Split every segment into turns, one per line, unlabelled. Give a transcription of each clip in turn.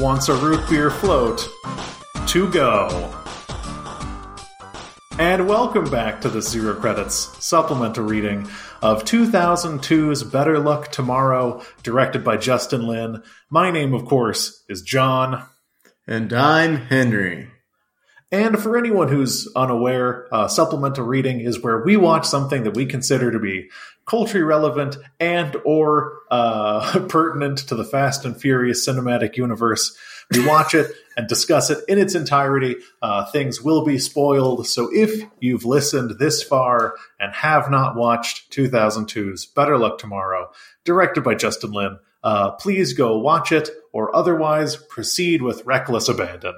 Wants a root beer float to go. And welcome back to the Zero Credits supplemental reading of 2002's Better Luck Tomorrow, directed by Justin Lin. My name, of course, is John.
And I'm Henry.
And for anyone who's unaware, uh, supplemental reading is where we watch something that we consider to be culturally relevant and or uh, pertinent to the Fast and Furious cinematic universe. We watch it and discuss it in its entirety. Uh, things will be spoiled, so if you've listened this far and have not watched 2002's Better Luck Tomorrow, directed by Justin Lin, uh, please go watch it or otherwise proceed with reckless abandon.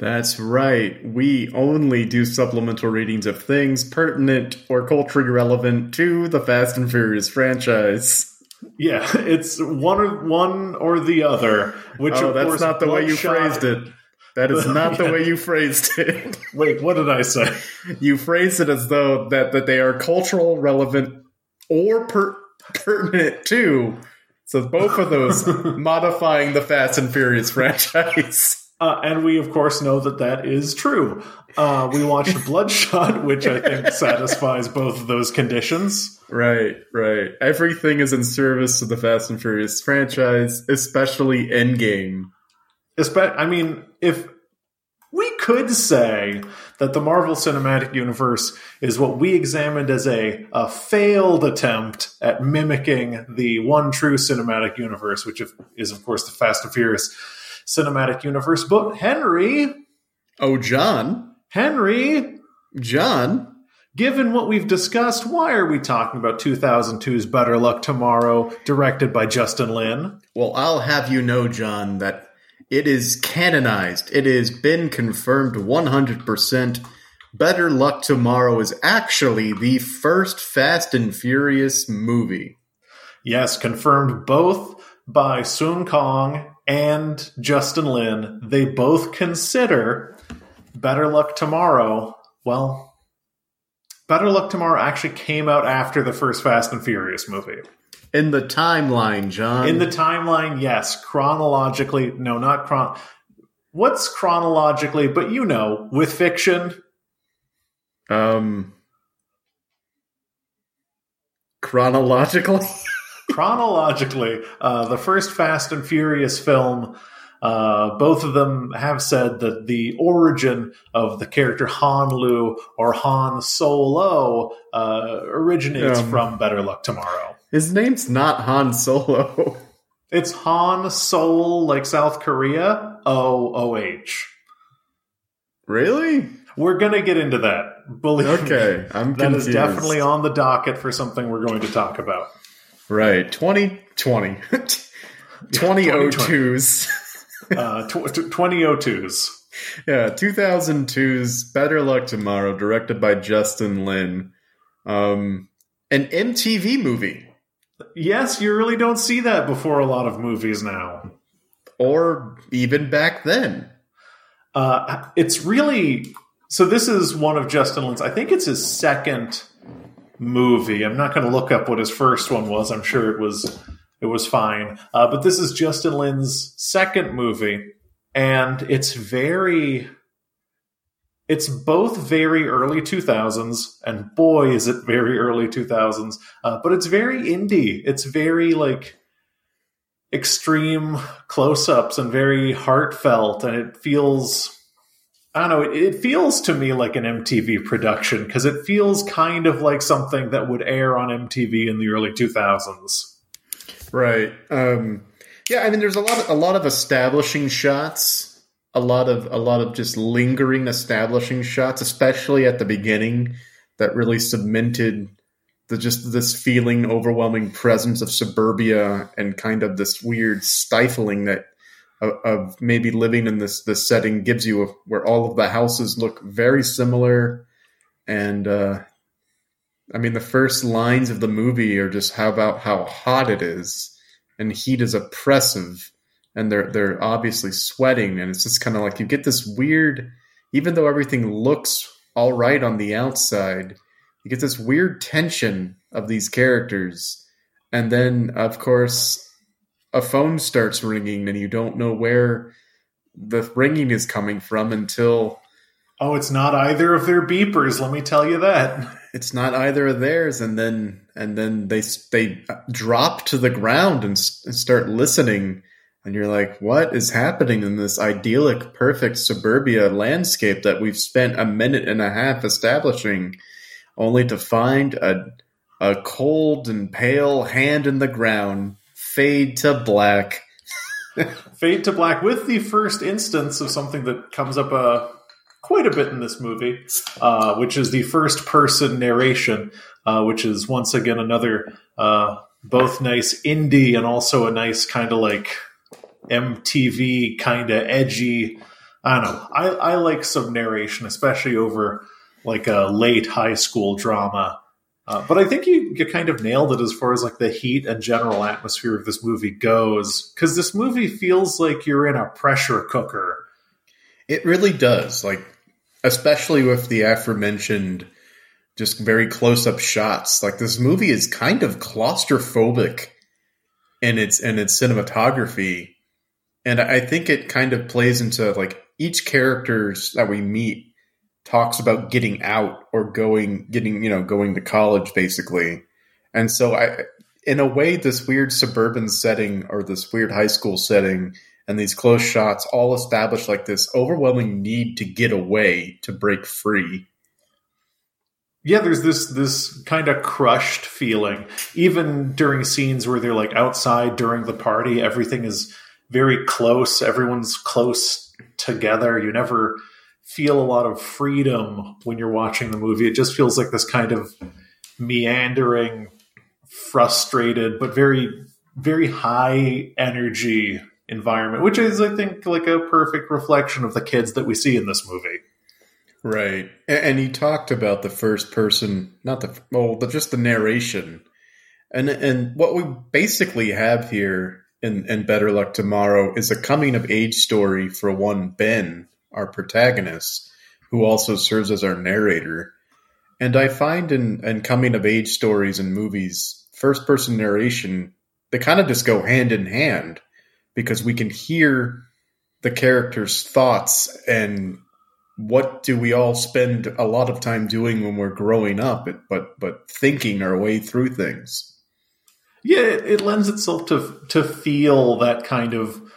That's right. We only do supplemental readings of things pertinent or culturally relevant to the Fast and Furious franchise.
Yeah, it's one or one or the other. Which
oh, that's
course,
not the way you
Bloodshot-
phrased it. That is not the way you phrased it.
Wait, what did I say?
You phrased it as though that, that they are cultural relevant or per- pertinent to. So both of those modifying the Fast and Furious franchise.
Uh, and we, of course, know that that is true. Uh, we watched Bloodshot, which I think satisfies both of those conditions.
Right, right. Everything is in service to the Fast and Furious franchise, especially Endgame.
Espe- I mean, if we could say that the Marvel Cinematic Universe is what we examined as a, a failed attempt at mimicking the one true cinematic universe, which is, of course, the Fast and Furious cinematic universe. But Henry,
Oh, John,
Henry,
John.
given what we've discussed, why are we talking about 2002's Better Luck Tomorrow, directed by Justin Lin?
Well, I'll have you know, John, that it is canonized. It has been confirmed 100%. Better Luck Tomorrow is actually the first Fast and Furious movie.
Yes, confirmed both by Sun Kong and Justin Lin. They both consider Better Luck Tomorrow. Well, Better Luck Tomorrow actually came out after the first Fast and Furious movie.
In the timeline, John.
In the timeline, yes, chronologically, no, not chron. What's chronologically, but you know, with fiction,
um chronologically
chronologically, uh, the first Fast and Furious film, uh, both of them have said that the origin of the character Han Lu or Han Solo uh, originates
Um.
from Better Luck Tomorrow.
His name's not Han Solo.
It's Han Seoul, like South Korea, O O H.
really?
We're gonna get into that. Believe me.
Okay, I'm
That is
confused.
definitely on the docket for something we're going to talk about.
Right, 2020. 2002's.
Uh, tw- tw- 2002s.
Yeah, 2002's Better Luck Tomorrow, directed by Justin Lin. Um, an MTV movie.
Yes, you really don't see that before a lot of movies now.
Or even back then.
Uh, it's really so. This is one of Justin Lin's. I think it's his second movie. I'm not going to look up what his first one was. I'm sure it was it was fine. Uh, but this is Justin Lin's second movie, and it's very. It's both very early 2000s, and boy, is it very early 2000s. Uh, but it's very indie. It's very like extreme close-ups and very heartfelt and it feels I don't know, it, it feels to me like an MTV production because it feels kind of like something that would air on MTV in the early 2000s.
Right. Um, yeah, I mean, there's a lot, of, a lot of establishing shots, a lot of, a lot of just lingering establishing shots, especially at the beginning, that really cemented the just this feeling, overwhelming presence of suburbia and kind of this weird stifling that of, maybe living in this this setting gives you, where all of the houses look very similar, and uh, I mean, the first lines of the movie are just how about how hot it is, and heat is oppressive, and they're they're obviously sweating, and it's just kind of like you get this weird, even though everything looks all right on the outside, you get this weird tension of these characters, and then of course, a phone starts ringing and you don't know where the ringing is coming from until
Oh, it's not either of their beepers. Let me tell you that.
it's not either of theirs and then and then they they drop to the ground and, and start listening and you're like what is happening in this idyllic perfect suburbia landscape that we've spent a minute and a half establishing only to find a a cold and pale hand in the ground fade to black
Fade to black with the first instance of something that comes up uh, quite a bit in this movie, uh, which is the first person narration, uh, which is once again another uh, both nice indie and also a nice kind of like MTV kind of edgy. I don't know. I, I like some narration, especially over like a late high school drama. Uh, but I think you, you kind of nailed it as far as like the heat and general atmosphere of this movie goes. Because this movie feels like you're in a pressure cooker.
It really does. Like, especially with the aforementioned just very close up shots. Like this movie is kind of claustrophobic in its in its cinematography. And I think it kind of plays into like each characters that we meet talks about getting out or going getting, you know, going to college basically. And so I in a way this weird suburban setting or this weird high school setting and these close shots all establish like this overwhelming need to get away to break free.
Yeah, there's this this kind of crushed feeling. Even during scenes where they're like outside during the party, everything is very close. Everyone's close together. You never feel a lot of freedom when you're watching the movie. It just feels like this kind of meandering, frustrated, but very very high energy environment, which is, I think, like a perfect reflection of the kids that we see in this movie.
Right. And, he talked about the first person, not the, well, the, just the narration. And, and what we basically have here in, in Better Luck Tomorrow is a coming of age story for one Ben, our protagonist, who also serves as our narrator. And I find in, in coming of age stories and movies, first person narration, they kind of just go hand in hand because we can hear the character's thoughts and what do we all spend a lot of time doing when we're growing up but but thinking our way through things
yeah it, it lends itself to to feel that kind of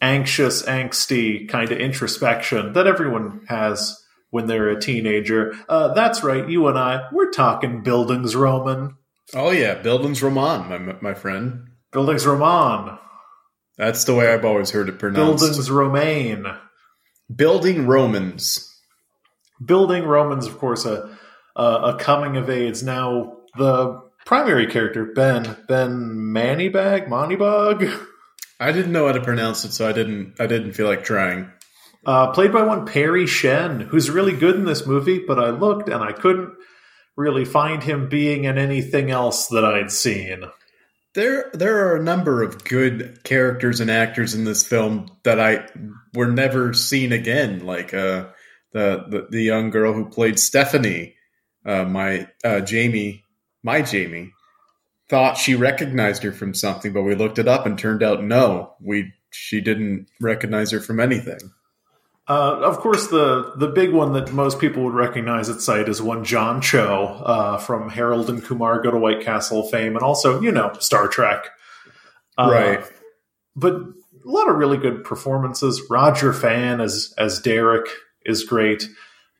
anxious angsty kind of introspection that everyone has when they're a teenager. Uh, that's right you and i we're talking buildings roman.
Oh yeah buildings roman my, my friend.
Buildings roman.
That's the way i've always heard it pronounced.
Buildings romaine.
Building romans.
Building romans of course a a, a coming of age. Now the primary character ben ben manibag? Moneybug
i didn't know how to pronounce it so i didn't i didn't feel like trying.
Uh, played by one parry shen who's really good in this movie but i looked and i couldn't really find him being in anything else that i'd seen.
There there are a number of good characters and actors in this film that I were never seen again, like uh, the, the the young girl who played Stephanie, uh, my uh, Jamie, my Jamie, thought she recognized her from something, but we looked it up and turned out no, we she didn't recognize her from anything.
Uh, of course, the the big one that most people would recognize at sight is one John Cho uh, from Harold and Kumar Go to White Castle fame, and also you know Star Trek. Uh,
right.
But a lot of really good performances. Roger Fan as as Derek is great.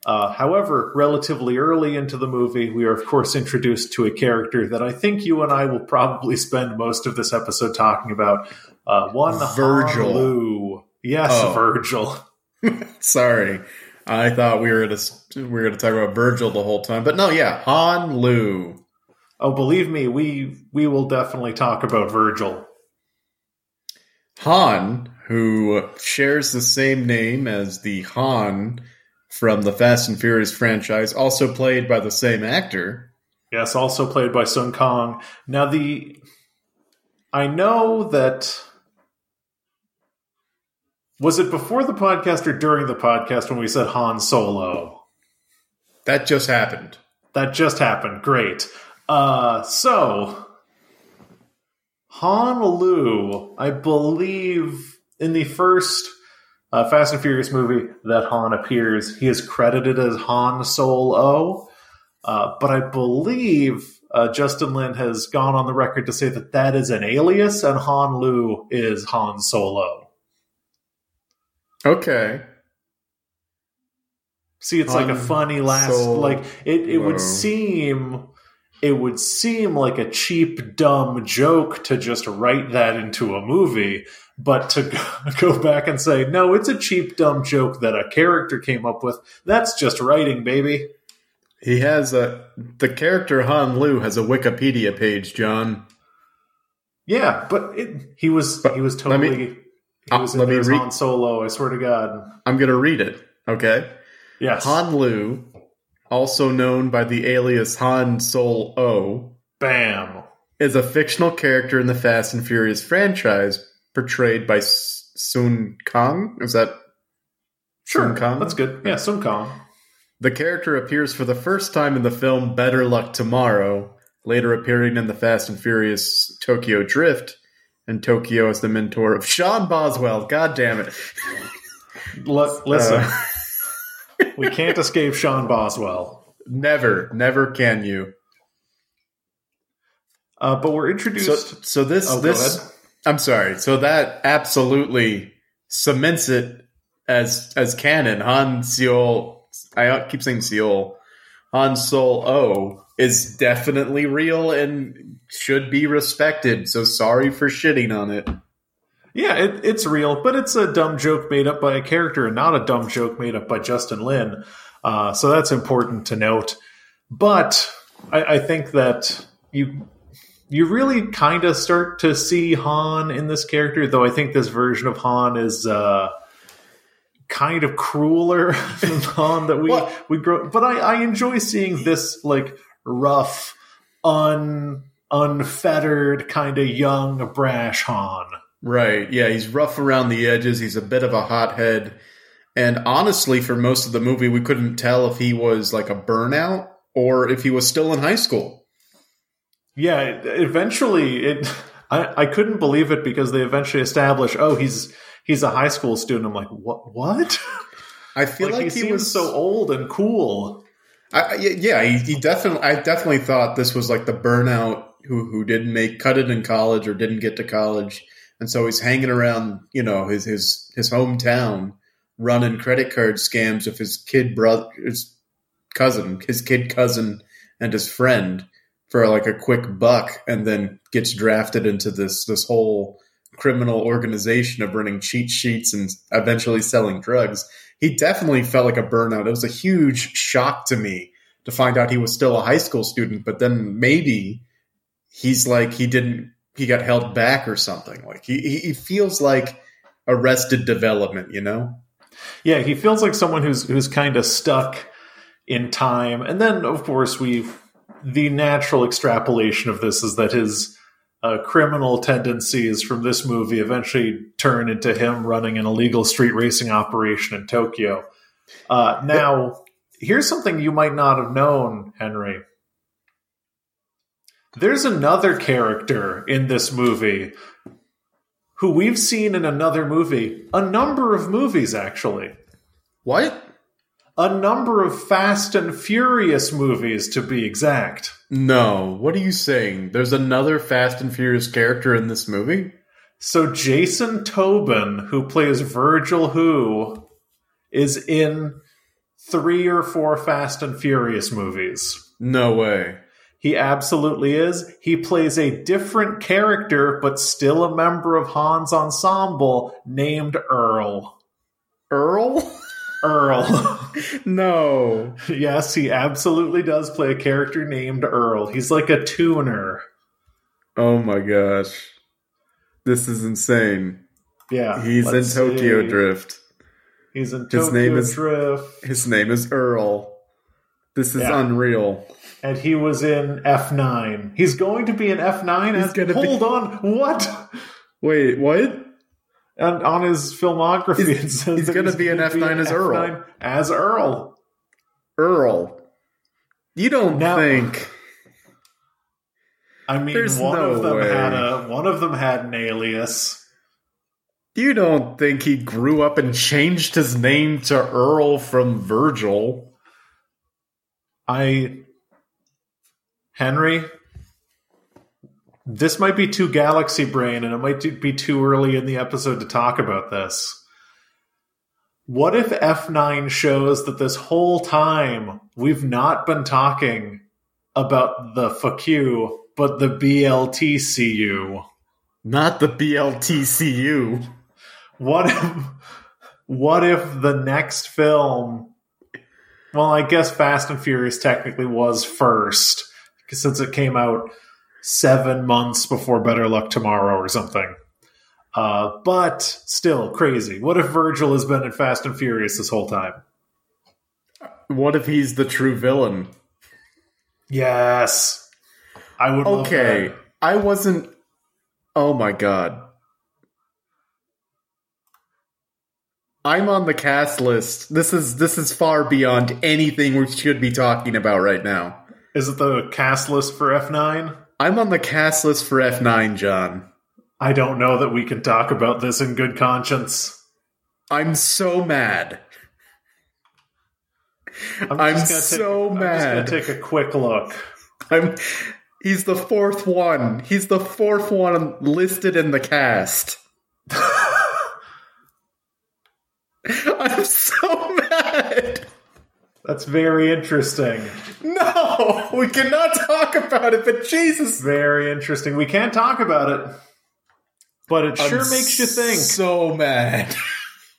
Uh, however, relatively early into the movie, we are of course introduced to a character that I think you and I will probably spend most of this episode talking about. Uh, one
Virgil.
Lu. Yes,
Oh.
Virgil.
Sorry, I thought we were gonna we were gonna talk about Virgil the whole time, but no, yeah, Han Lu.
Oh, believe me, we we will definitely talk about Virgil.
Han, who shares the same name as the Han from the Fast and Furious franchise, also played by the same actor.
Yes, also played by Sun Kong. Now the I know that was it before the podcast or during the podcast when we said Han Solo?
That just happened.
That just happened. Great. Uh so Han Lu, I believe, in the first uh, Fast and Furious movie that Han appears, he is credited as Han Solo. Uh, but I believe uh, Justin Lin has gone on the record to say that that is an alias, and Han Lu is Han Solo.
Okay.
See, it's like a funny last
Solo.
like it, it would seem it would seem like a cheap dumb joke to just write that into a movie, but to go- back and say, "No, it's a cheap dumb joke that a character came up with." That's just writing, baby.
He has a the character Han Lu has a Wikipedia page, John.
Yeah, but it, he was
But
he was
let me-
totally he
uh,
was
let me read-
Han Solo, I swear to god.
I'm gonna read it. Okay.
Yes.
Han Lu, also known by the alias Han Sol O,
Bam.
is a fictional character in the Fast and Furious franchise, portrayed by Sung Kang. Is that
Sure.
Sung Kang?
That's good. Yeah, Sun Kong.
The character appears for the first time in the film Better Luck Tomorrow, later appearing in the Fast and Furious Tokyo Drift, and Tokyo as the mentor of Sean Boswell. God damn it.
L- listen,
Uh,
we can't escape Sean Boswell.
never, never can you.
Uh, but we're introduced.
so this,
oh,
this. I'm sorry. So that absolutely cements it as as canon. Han Seol, I keep saying Seol. Han Sol O is definitely real and should be respected. So sorry for shitting on it.
Yeah, it, it's real, but it's a dumb joke made up by a character and not a dumb joke made up by Justin Lin. Uh, so that's important to note. But I, I think that you you really kind of start to see Han in this character, though I think this version of Han is uh, kind of crueler than Han that we
Well-
we grow. But I, I enjoy seeing this like rough, un unfettered, kind of young, brash Han.
Right. Yeah, he's rough around the edges. He's a bit of a hothead. And honestly, for most of the movie, we couldn't tell if he was like a burnout or if he was still in high school.
Yeah, eventually it. I, I couldn't believe it because they eventually establish, oh, he's he's a high school student. I'm like, what? What?
I feel
like,
like,
he,
he,
seems
was
so old and cool.
I, yeah, he, he definitely. I definitely thought this was like the burnout who who didn't make cut it in college or didn't get to college, and so he's hanging around, you know, his his his hometown, running credit card scams with his kid brother, his cousin, his kid cousin, and his friend for like a quick buck, and then gets drafted into this this whole criminal organization of running cheat sheets and eventually selling drugs he definitely felt like a burnout. It was a huge shock to me to find out he was still a high school student, but then maybe he's like he didn't he got held back or something. Like he he feels like arrested development, you know?
Yeah, he feels like someone who's who's kind of stuck in time. And then, of course, we the natural extrapolation of this is that his uh, criminal tendencies from this movie eventually turn into him running an illegal street racing operation in Tokyo. Uh, now, here's something you might not have known, Henry. There's another character in this movie who we've seen in another movie, a number of movies actually
What?
A number of Fast and Furious movies, to be exact.
No. What are you saying? There's another Fast and Furious character in this movie?
So Jason Tobin, who plays Virgil Who, is in three or four Fast and Furious movies.
No way.
He absolutely is. He plays a different character, but still a member of Han's ensemble named Earl.
Earl?
Earl.
no.
yes, he absolutely does play a character named Earl. He's like a tuner.
Oh my gosh. This is insane.
Yeah.
He's in Tokyo
see.
Drift.
He's in
His
Tokyo
name is-
Drift.
His name is Earl. This is
Yeah.
unreal.
And he was in F9. He's going to be in F9?
He's
as-
gonna be-
Hold on. What?
Wait, what?
And on his filmography,
He's-
it says
he's
that
gonna be in
gonna
F9 as Earl.
F9 As Earl.
Earl. You don't
Now-
think
I mean,
There's
one
no
of them
way.
had a one of them had an alias.
You don't think he grew up and changed his name to Earl from Virgil?
I Henry, this might be too galaxy brain, and it might be too early in the episode to talk about this. What if F9 shows that this whole time we've not been talking about the fuck you, but the BLTCU?
Not the BLTCU.
What if what if the next film well, I guess Fast and Furious technically was first since it came out 7 months before Better Luck Tomorrow or something. Uh, but still crazy. What if Virgil has been in Fast and Furious this whole time?
What if he's the true villain?
Yes. I would love
Okay. I wasn't. Oh my god. I'm on the cast list. This is this is far beyond anything we should be talking about right now.
Is it the cast list for F9?
I'm on the cast list for F9, John.
I don't know that we can talk about this in good conscience.
I'm so mad.
I'm,
I'm so
take,
mad.
I'm just going to take a quick look.
I'm he's the fourth one. He's the fourth one listed in the cast. I'm so mad.
That's very interesting.
No, we cannot talk about it, but Jesus.
Very interesting. We can't talk about it, but it sure
I'm
makes you think.
So mad.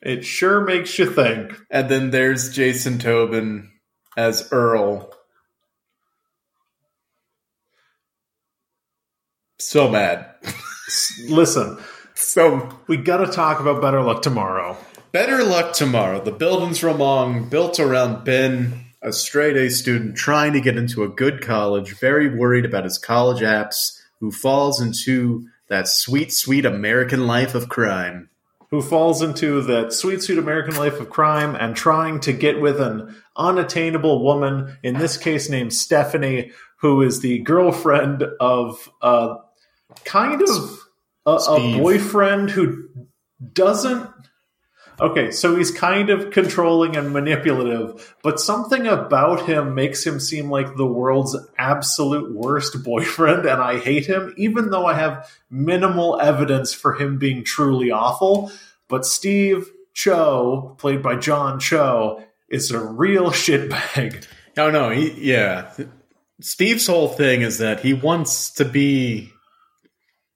It sure makes you think.
And then there's Jason Tobin as Earl. So mad.
Listen,
So
we got to talk about Better Luck Tomorrow.
Better luck tomorrow. The building's wrong, built around Ben, a straight A student trying to get into a good college, very worried about his college apps, who falls into that sweet, sweet American life of crime.
Who falls into that sweet, sweet American life of crime and trying to get with an unattainable woman, in this case named Stephanie, who is the girlfriend of uh, kind of a, a boyfriend who doesn't. Okay, so he's kind of controlling and manipulative, but something about him makes him seem like the world's absolute worst boyfriend, and I hate him, even though I have minimal evidence for him being truly awful. But Steve Cho, played by John Cho, is a real shitbag.
Oh no, he yeah. Steve's whole thing is that he wants to be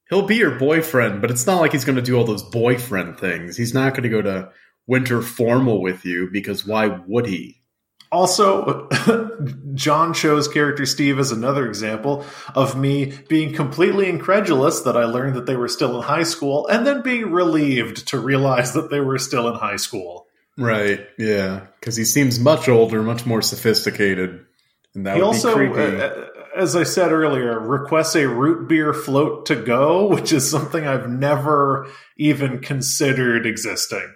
he'll be your boyfriend, but it's not like he's going to do all those boyfriend things. He's not going to go to winter formal with you because why would he?
Also, John Cho's character Steve is another example of me being completely incredulous that I learned that they were still in high school and then being relieved to realize that they were still in high school.
Right. Yeah, cuz he seems much older, much more sophisticated. And that
He
would
also,
be creepy.
uh, as I said earlier, requests a root beer float to go, which is something I've never even considered existing.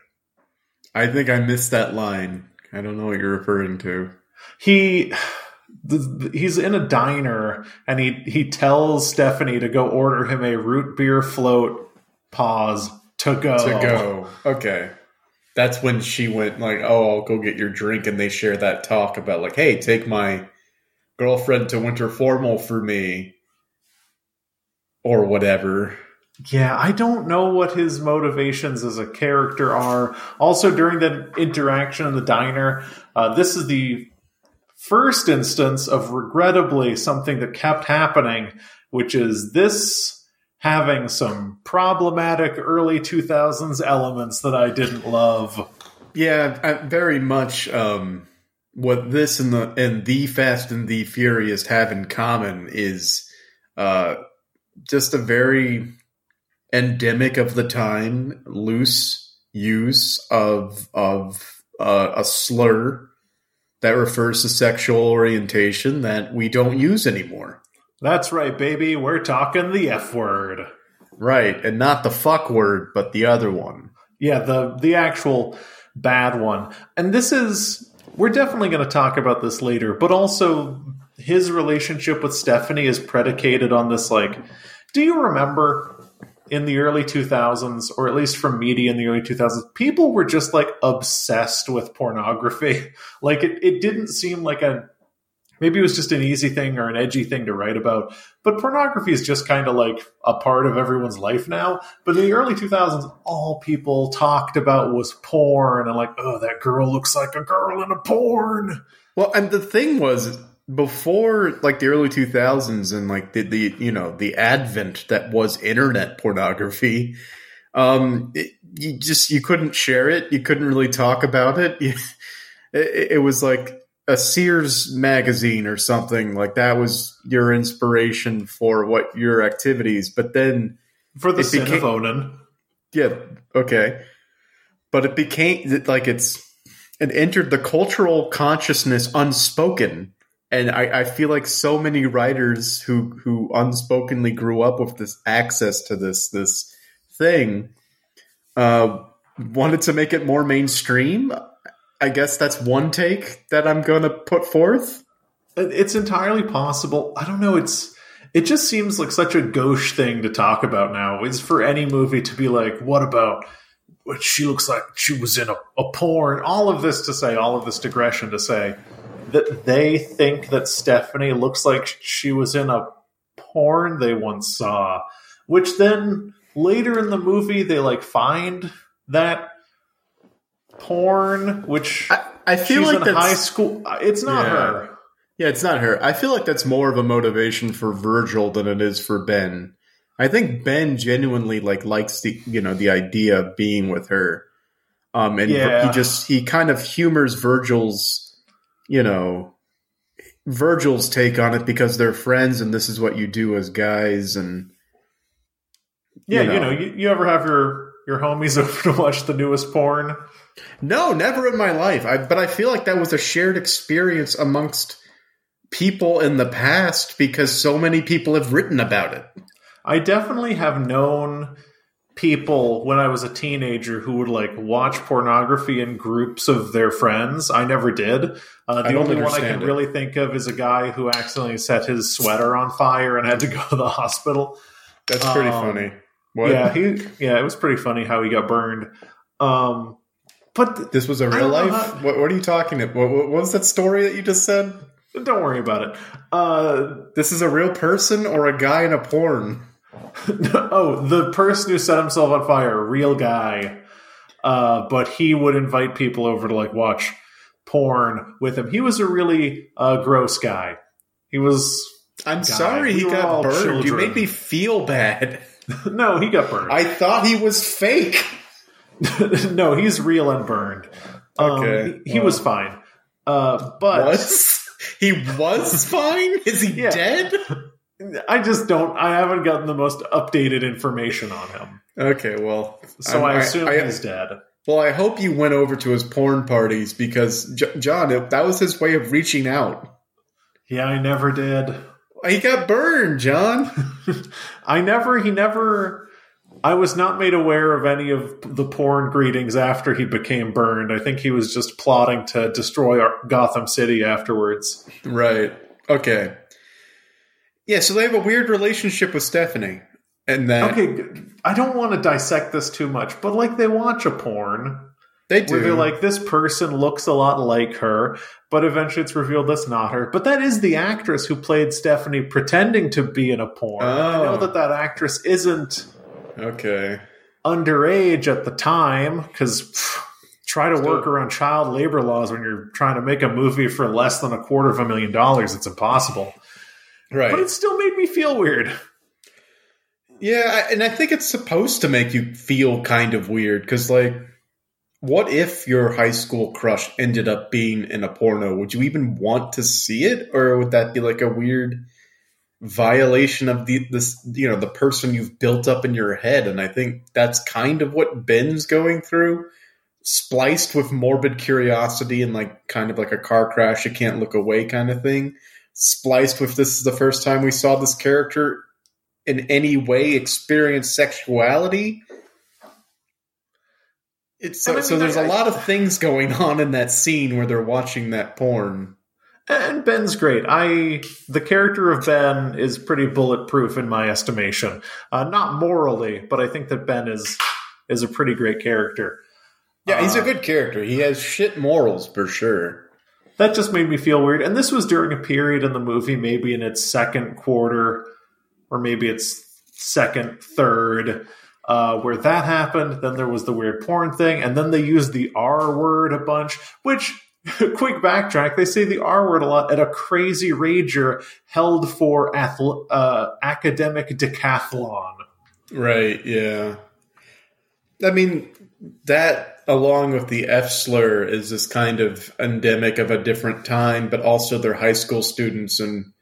I think I missed that line. I don't know what you're referring to.
he he's in a diner and he he tells Stephanie to go order him a root beer float pause to go
To go. Okay. That's when she went like, "Oh, I'll go get your drink," and they share that talk about like, "Hey, take my girlfriend to winter formal for me," or whatever.
Yeah, I don't know what his motivations as a character are. Also, during that interaction in the diner, uh, this is the first instance of regrettably something that kept happening, which is this having some problematic early 2000s elements that I didn't love.
Yeah, I, very much. Um, what this and the and the Fast and the Furious have in common is uh, just a very endemic of the time, loose use of of uh, a slur that refers to sexual orientation that we don't use anymore.
That's right, baby. We're talking the F word.
Right, and not the fuck word, but the other one.
Yeah, the the actual bad one. And this is we're definitely going to talk about this later, but also his relationship with Stephanie is predicated on this like do you remember in the early 2000s or at least from media in the early 2000s people were just like obsessed with pornography? Like it, it didn't seem like a maybe it was just an easy thing or an edgy thing to write about but pornography is just kind of like a part of everyone's life now. But in the early 2000s all people talked about was porn and like oh that girl looks like a girl in a porn.
Well, and the thing was before like the early 2000s and like the, the you know the advent that was internet pornography um it, you just you couldn't share it. You couldn't really talk about it it, it was like a Sears magazine or something like that was your inspiration for what your activities but then
for the
It
sin
became-
of Onan.
yeah, okay. But it became like it's it entered the cultural consciousness unspoken. And I, I feel like so many writers who who unspokenly grew up with this access to this this thing uh, wanted to make it more mainstream. I guess that's one take that I'm going to put forth.
It's entirely possible. I don't know. It's it just seems like such a gauche thing to talk about now. Is for any movie to be like, what about what she looks like she was in a, a porn? All of this to say, all of this digression to say that they think that Stephanie looks like she was in a porn they once saw, which then later in the movie they like find that porn, which
I, I feel like that's,
high school. It's not
Yeah.
her.
Yeah, it's not her. I feel like that's more of a motivation for Virgil than it is for Ben. I think Ben genuinely like likes the you know the idea of being with her, um, and
Yeah.
he just he kind of humors Virgil's, you know, Virgil's take on it because they're friends and this is what you do as guys and
Yeah,
you
you
know.
know, you, you ever have your your homies over to watch the newest porn?
No, never in my life. I, but I feel like that was a shared experience amongst people in the past because so many people have written about it.
I definitely have known people when I was a teenager who would like watch pornography in groups of their friends. I never did. Uh, the only one I can
it.
really think of is a guy who accidentally set his sweater on fire and had to go to the hospital.
That's pretty
Um,
funny. What?
Yeah, he yeah, it was pretty funny how he got burned. Um, but th-
This was a real life.
how-
what, what are you talking about? What, what was that story that you just said?
don't worry about it. Uh,
This is a real person or a guy in a porn?
oh, the person who set himself on fire, real guy. Uh, but he would invite people over to like watch porn with him. He was a really uh, gross guy. He was
I'm
Guy.
sorry
We
he got burned. You made me feel bad.
no, he got burned.
I thought he was fake.
no, he's real and burned. Um,
Okay,
he, he was fine. Uh, but
Was he was fine? Is he
Yeah.
dead?
I just don't. I haven't gotten the most updated information on him,
Okay, well,
so
I'm-
I assume
I-
he's dead.
Well, I hope you went over to his porn parties because J- John, that was his way of reaching out.
Yeah, I never did.
He got burned, John.
I never, he never, I was not made aware of any of the porn greetings after he became burned. I think he was just plotting to destroy our Gotham City afterwards.
Right. Okay. Yeah, so they have a weird relationship with Stephanie. And that
Okay, I don't want to dissect this too much, but like they watch a porn
they do.
where they're like, this person looks a lot like her, but eventually it's revealed that's not her. But that is the actress who played Stephanie pretending to be in a porn. I know
Oh.
that that actress isn't
okay.
underage at the time because try to work around child labor laws when you're trying to make a movie for less than a quarter of a million dollars it's impossible
Right.
but it still made me feel weird
Yeah, and I think it's supposed to make you feel kind of weird because, like, what if your high school crush ended up being in a porno? Would you even want to see it, or would that be like a weird violation of the this you know the person you've built up in your head? And I think that's kind of what Ben's going through, spliced with morbid curiosity and like kind of like a car crash you can't look away kind of thing. Spliced with this is the first time we saw this character in any way experience sexuality. It's so,
I
so there's
I-
a lot of things going on in that scene where they're watching that porn.
And Ben's great. I the character of Ben is pretty bulletproof in my estimation. Uh, not morally, but I think that Ben is is a pretty great character.
Yeah, he's a good character. He has shit morals for sure.
That just made me feel weird. And this was during a period in the movie, maybe in its second quarter, or maybe its second third, uh, where that happened. Then there was the weird porn thing, and then they used the R word a bunch, which quick backtrack they say the r word a lot at a crazy rager held for athl- uh, academic decathlon
Right, yeah. I mean, that along with the F slur is this kind of endemic of a different time, but also they're high school students. And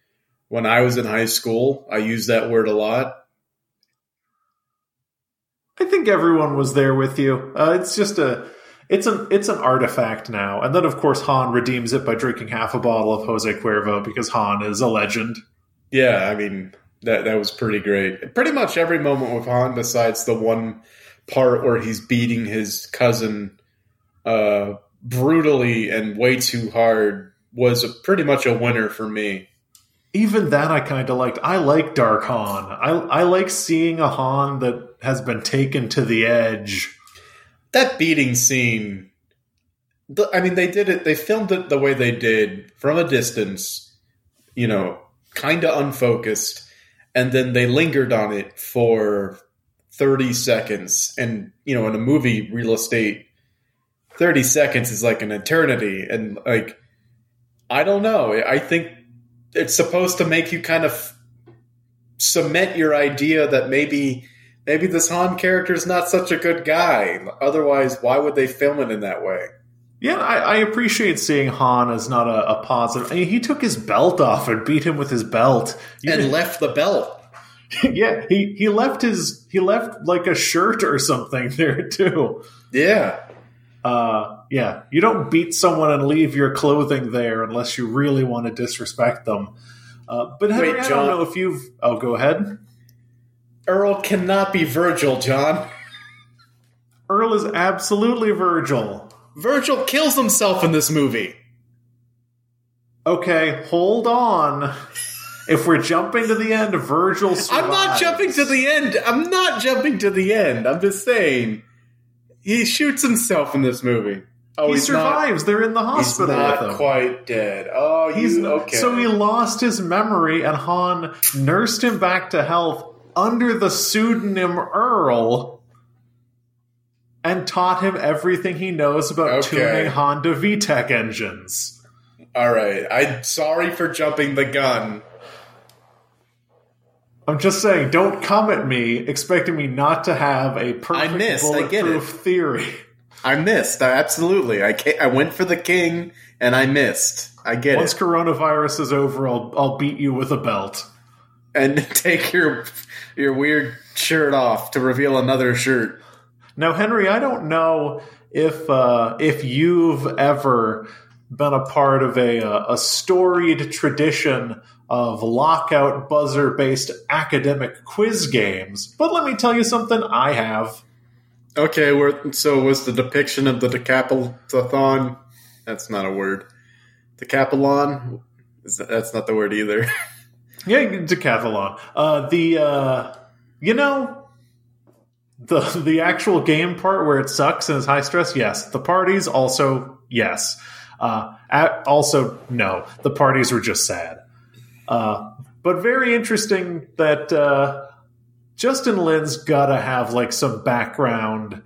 when I was in high school, I used that word a lot.
i think everyone was there with you uh, it's just a it's an it's an artifact now and then of course han redeems it by drinking half a bottle of jose cuervo because han is a legend
Yeah, I mean, that, that was pretty great. Pretty much every moment with Han, besides the one part where he's beating his cousin uh, brutally and way too hard, was a, pretty much a winner for me.
even that I kind of liked. I like Dark Han. I I like seeing a Han that has been taken to the edge.
That beating scene i mean they did it they filmed it the way they did from a distance you know kind of unfocused and then they lingered on it for 30 seconds. And you know in a movie real estate 30 seconds is like an eternity. And like i don't know. I think it's supposed to make you kind of cement your idea that maybe maybe this Han character is not such a good guy. Otherwise, why would they film it in that way?
Yeah, I, I appreciate seeing Han as not a, a positive. I mean, he took his belt off and beat him with his belt. You
And left the belt.
yeah, he he left his he left like a shirt or something there too.
Yeah.
Uh, yeah, you don't beat someone and leave your clothing there unless you really want to disrespect them. Uh, but Henry,
Wait,
I don't know if you've. Oh, go ahead.
Earl cannot be Virgil, John.
Earl is absolutely Virgil.
Virgil kills himself in this movie.
Okay, hold on. If we're jumping to the end, Virgil survives.
I'm not jumping to the end. I'm not jumping to the end. I'm just saying he shoots himself in this movie. Oh,
He
he's not-
survives. They're in the
He's
hospital
not
with him.
quite dead. Oh,
He's
he's okay.
So he lost his memory, and Han nursed him back to health under the pseudonym Earl, and taught him everything he knows about
Okay.
tuning Honda VTEC engines.
All right. I'm sorry for jumping the gun.
I'm just saying, don't come at me expecting me not to have a perfect
I missed, I get
bulletproof theory.
I missed. I, absolutely. I I went for the king and I missed. I get it.
Once
it.
coronavirus is over, I'll, I'll beat you with a belt.
And take your your weird shirt off to reveal another shirt.
Now, Henry, I don't know if uh, if you've ever been a part of a uh, a storied tradition of lockout buzzer based academic quiz games, but let me tell you something. I have.
Okay, we're, so was the depiction of the decapitathon? That's not a word. Decapelon? Is that's not the word either.
Yeah, decathlon. Uh, the uh, you know the the actual game part where it sucks and is high stress. Yes, the parties also yes. Uh, also no, the parties were just sad. Uh, but very interesting that uh, Justin Lin's got to have like some background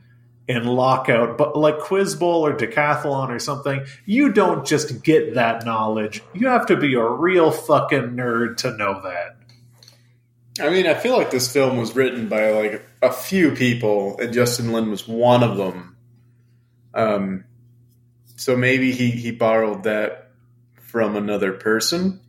in lockout, but like Quiz Bowl or Decathlon or something, you don't just get that knowledge. You have to be a real fucking nerd to know that.
I mean, I feel like this film was written by like a few people, and Justin Lin was one of them. Um, so maybe he he borrowed that from another person.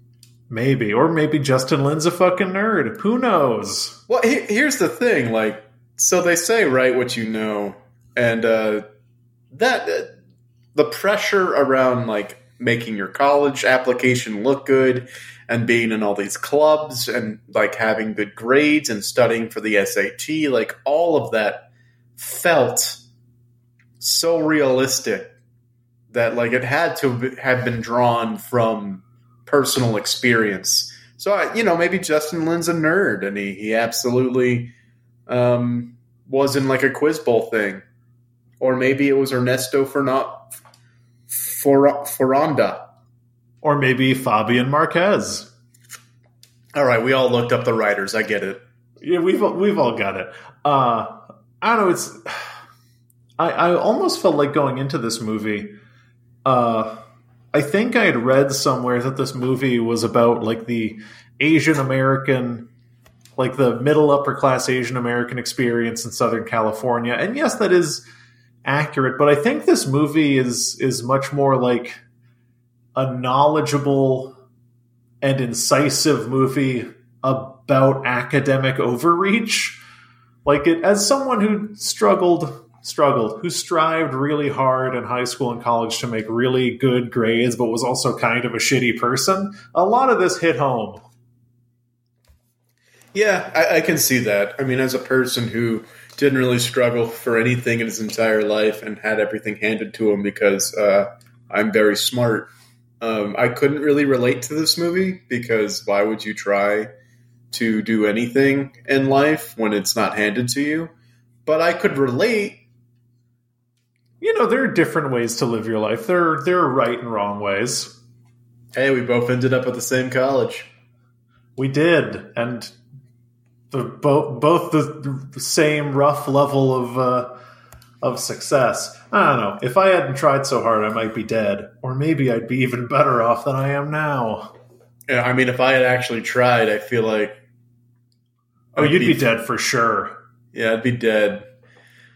Maybe, or maybe Justin Lin's a fucking nerd. Who knows?
Well, he, here's the thing, like, so they say write what you know, and uh, that uh, the pressure around like making your college application look good and being in all these clubs and like having good grades and studying for the SAT, like all of that felt so realistic that like it had to have been drawn from personal experience. So I, you know, maybe Justin Lin's a nerd, and he he absolutely um, was in like a quiz bowl thing, or maybe it was Ernesto Fernand for Foronda.
Or maybe Fabian Marquez.
All right, we all looked up the writers. I get it.
Yeah, we've we've all got it. Uh, I don't know. It's I, I almost felt like going into this movie. Uh, I think I had read somewhere that this movie was about like the Asian American, like the middle upper class Asian American experience in Southern California. And yes, that is accurate, but I think this movie is is much more like a knowledgeable and incisive movie about academic overreach. Like it as someone who struggled struggled, who strived really hard in high school and college to make really good grades, but was also kind of a shitty person. A lot of this hit home.
Yeah, I, I can see that. I mean, as a person who didn't really struggle for anything in his entire life and had everything handed to him because uh, I'm very smart. Um, I couldn't really relate to this movie because why would you try to do anything in life when it's not handed to you? But I could relate.
You know, there are different ways to live your life. There, there are right and wrong ways.
Hey, we both ended up at the same college.
We did, and the both both the same rough level of uh, of success. I don't know. If I hadn't tried so hard, I might be dead, or maybe I'd be even better off than I am now.
Yeah, I mean, if I had actually tried, I feel like
oh, I'd you'd be, be, dead for sure.
Yeah, I'd be dead.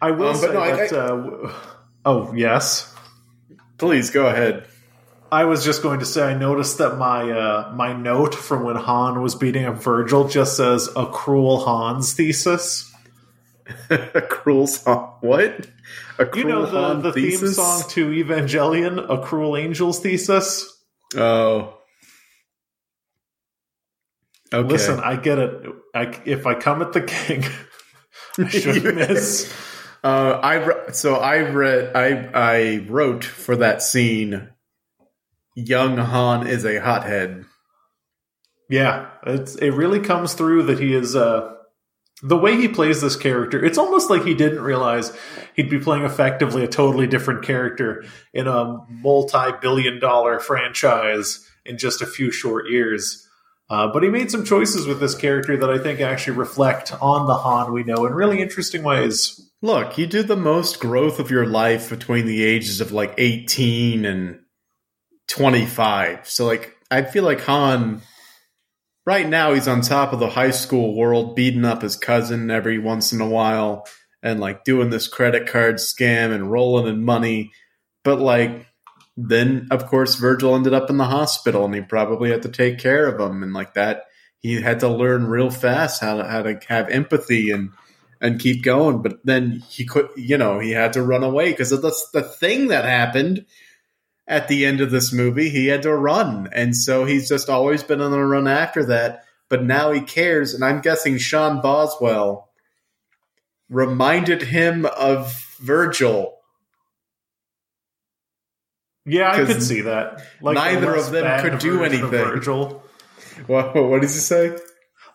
I will um, say no, that. I, I, uh, oh yes,
please go ahead.
I was just going to say I noticed that my uh, my note from when Han was beating up Virgil just says a cruel Hans thesis.
a cruel song. What?
A cruel you know the, Han the thesis? theme song to Evangelion, a cruel angel's thesis.
Oh.
Okay. Listen, I get it. I, if I come at the king, I shouldn't miss.
Uh, I so I read I I wrote for that scene young Han is a hothead.
Yeah, it's it really comes through that he is uh the way he plays this character, it's almost like he didn't realize he'd be playing effectively a totally different character in a multi-billion dollar franchise in just a few short years. Uh, but he made some choices with this character that I think actually reflect on the Han we know in really interesting ways.
Look, you do the most growth of your life between the ages of like 18 and 25. So like I feel like Han right now he's on top of the high school world beating up his cousin every once in a while and like doing this credit card scam and rolling in money. But like then of course Virgil ended up in the hospital and he probably had to take care of him and like that he had to learn real fast how to how to have empathy and and keep going. But then he could you know, he had to run away because that's the thing that happened at the end of this movie. He had to run. And so he's just always been on the run after that. But now he cares. And I'm guessing Sean Boswell reminded him of Virgil.
Yeah, I could see that.
Like neither of them could do anything. Virgil. What, what does he say?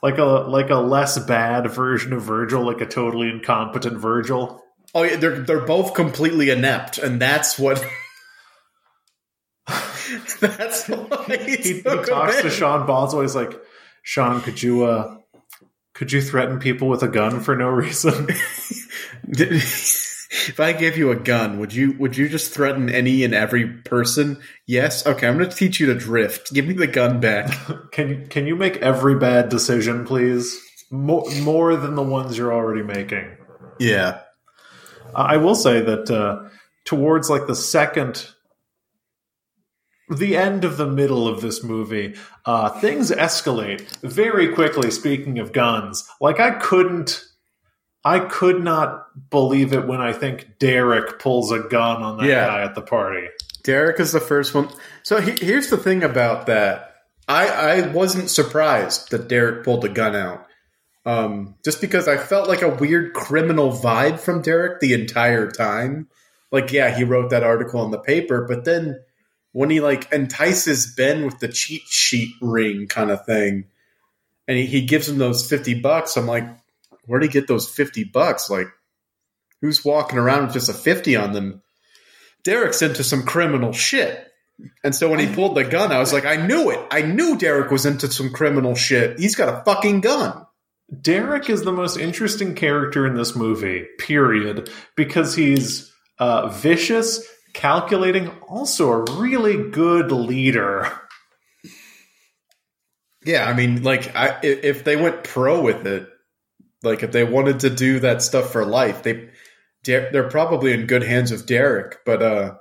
Like a like a less bad version of Virgil, like a totally incompetent Virgil.
Oh yeah, they're they're both completely inept, and that's what That's why
he, he, talks to Sean Boswell. He's like, Sean, could you uh, could you threaten people with a gun for no reason?
if I gave you a gun, would you would you just threaten any and every person? Yes. Okay, I'm going to teach you to drift. Give me the gun back.
can can you make every bad decision, please? More more than the ones you're already making.
Yeah.
I will say that uh, towards like the second the end of the middle of this movie, uh, things escalate very quickly. Speaking of guns, like I couldn't, I could not believe it when I think Derek pulls a gun on that yeah. guy at the party.
Derek is the first one. So he, here's the thing about that. I, I wasn't surprised that Derek pulled a gun out. Um, just because I felt like a weird criminal vibe from Derek the entire time. Like, yeah, he wrote that article in the paper, but then when he like entices Ben with the cheat sheet ring kind of thing, and he, he gives him those fifty bucks. I'm like, where'd he get those fifty bucks? Like, who's walking around with just a fifty on them? Derek's into some criminal shit. And so when he pulled the gun, I was like, I knew it. I knew Derek was into some criminal shit. He's got a fucking gun.
Derek is the most interesting character in this movie, period, because he's uh, vicious, calculating, also a really good leader.
Yeah, I mean, like, I, if they went pro with it, like if they wanted to do that stuff for life, they they're probably in good hands with Derek. But uh,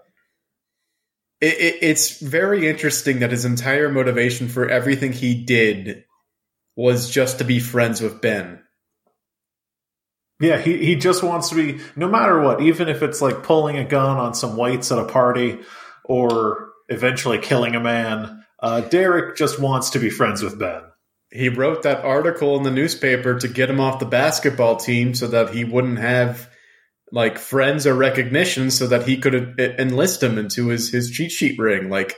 it, it, it's very interesting that his entire motivation for everything he did was just to be friends with Ben.
Yeah, he, he just wants to be, no matter what, even if it's like pulling a gun on some whites at a party or eventually killing a man, uh, Derek just wants to be friends with Ben.
He wrote that article in the newspaper to get him off the basketball team so that he wouldn't have like friends or recognition so that he could enlist him into his, his cheat sheet ring. Like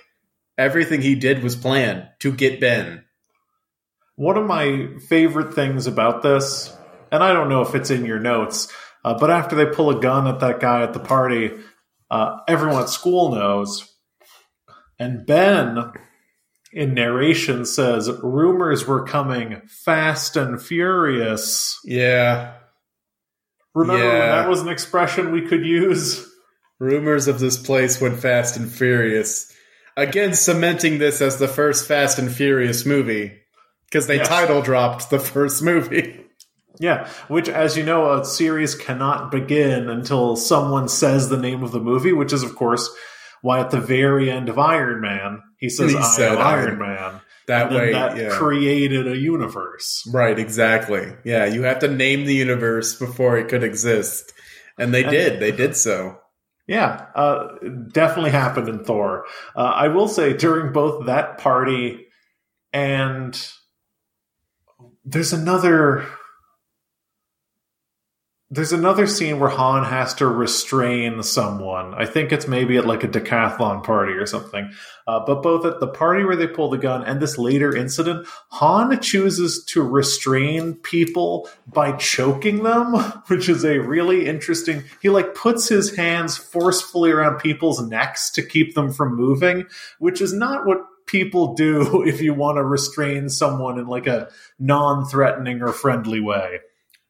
everything he did was planned to get Ben.
One of my favorite things about this, and I don't know if it's in your notes, uh, but after they pull a gun at that guy at the party, uh, everyone at school knows. And Ben, in narration, says rumors were coming fast and furious.
Yeah.
Remember yeah. that was an expression we could use?
Rumors of this place went fast and furious. Again, cementing this as the first Fast and Furious movie because they yes. title dropped the first movie.
Yeah, which, as you know, a series cannot begin until someone says the name of the movie, which is, of course, why at the very end of Iron Man, he says, he I am Iron Man.
That way,
that
yeah.
created a universe.
Right, exactly. Yeah, you have to name the universe before it could exist. And they and, did. They did so.
Yeah, uh, definitely happened in Thor. Uh, I will say, during both that party and there's another there's another scene where Han has to restrain someone. I think it's maybe at like a decathlon party or something. Uh, but both at the party where they pull the gun and this later incident, Han chooses to restrain people by choking them, which is a really interesting. He like puts his hands forcefully around people's necks to keep them from moving, which is not what people do if you want to restrain someone in like a non-threatening or friendly way.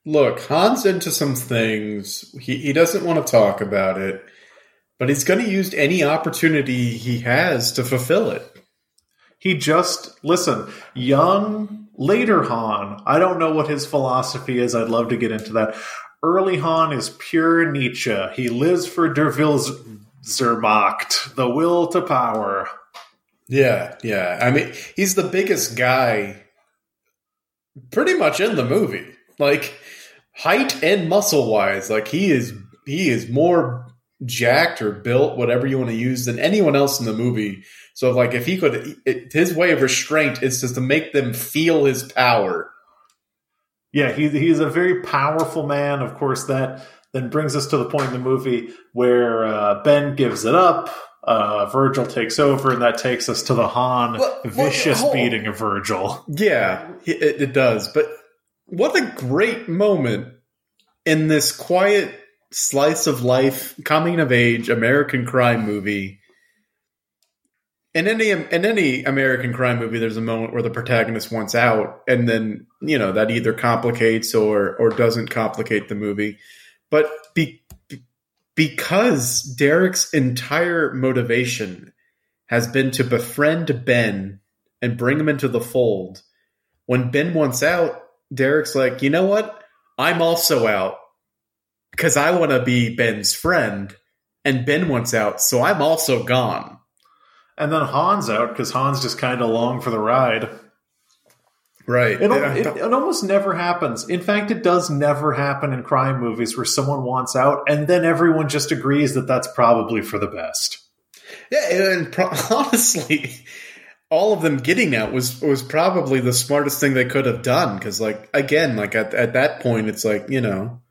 Look, Han's into some things. He he doesn't want to talk about it, but he's going to use any opportunity he has to fulfill it.
He just listen, young later Han. I don't know what his philosophy is. I'd love to get into that. Early Han is pure Nietzsche. He lives for Der Zermacht, the will to power.
Yeah, yeah. I mean, he's the biggest guy pretty much in the movie. Like height and muscle wise, like he is he is more jacked or built, whatever you want to use, than anyone else in the movie. So, like, if he could, it, his way of restraint is just to make them feel his power.
Yeah, he, he's a very powerful man. Of course, that then brings us to the point in the movie where uh, Ben gives it up uh, Virgil takes over, and that takes us to the Han well, vicious well, beating of Virgil.
Yeah, it, it does. But what a great moment in this quiet slice of life, coming of age American crime movie. In any in any American crime movie, there's a moment where the protagonist wants out, and then you know that either complicates or or doesn't complicate the movie. But be, because Derek's entire motivation has been to befriend Ben and bring him into the fold. When Ben wants out, Derek's like, you know what? I'm also out because I want to be Ben's friend, and Ben wants out, so I'm also gone.
And then Han's out because Han's just kind of along for the ride.
Right.
It, it, it, almost never happens. In fact, it does never happen in crime movies where someone wants out and then everyone just agrees that that's probably for the best.
Yeah, and pro- honestly, all of them getting out was was probably the smartest thing they could have done because, like, again, like at at that point, it's like you know,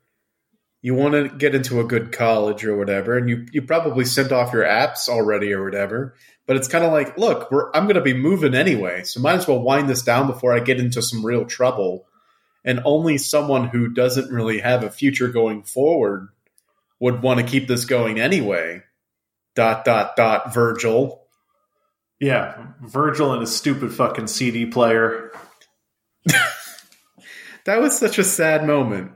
you want to get into a good college or whatever, and you you probably sent off your apps already or whatever. But it's kind of like, look, I'm going to be moving anyway, so might as well wind this down before I get into some real trouble. And only someone who doesn't really have a future going forward would want to keep this going anyway. Dot dot dot. Virgil.
Yeah, Virgil and his stupid fucking CD player.
that was such a sad moment.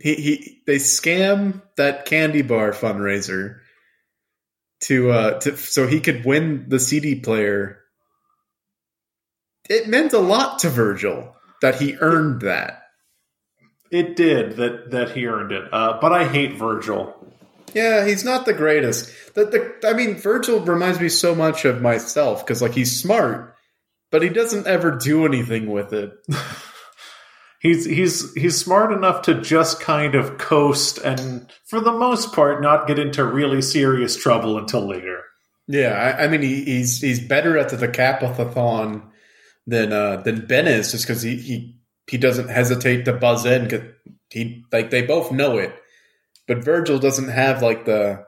He he they scam that candy bar fundraiser to uh to so he could win the CD player. It meant a lot to Virgil that he earned that.
It did that that he earned it. Uh, but I hate Virgil.
Yeah, he's not the greatest. The, the I mean, Virgil reminds me so much of myself because like he's smart, but he doesn't ever do anything with it.
he's he's he's smart enough to just kind of coast and for the most part not get into really serious trouble until later.
Yeah, I, I mean he, he's he's better at the decathlon than uh, than Ben is, just because he, he he doesn't hesitate to buzz in. Cause he like they both know it, but Virgil doesn't have like the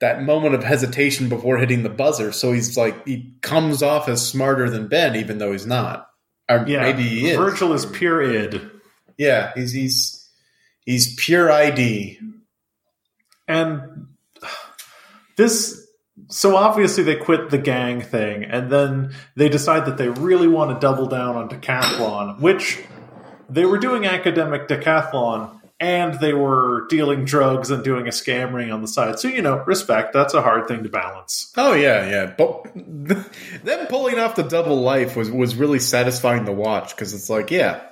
that moment of hesitation before hitting the buzzer. So he's like he comes off as smarter than Ben, even though he's not. Or yeah, maybe he is.
Virgil is pure id.
Yeah, he's he's he's pure ID.
And this so obviously they quit the gang thing and then they decide that they really want to double down on decathlon, which they were doing academic decathlon and they were dealing drugs and doing a scam ring on the side. So, you know, respect. That's a hard thing to balance.
Oh, yeah, yeah. But them pulling off the double life was, was really satisfying to watch because it's like, yeah,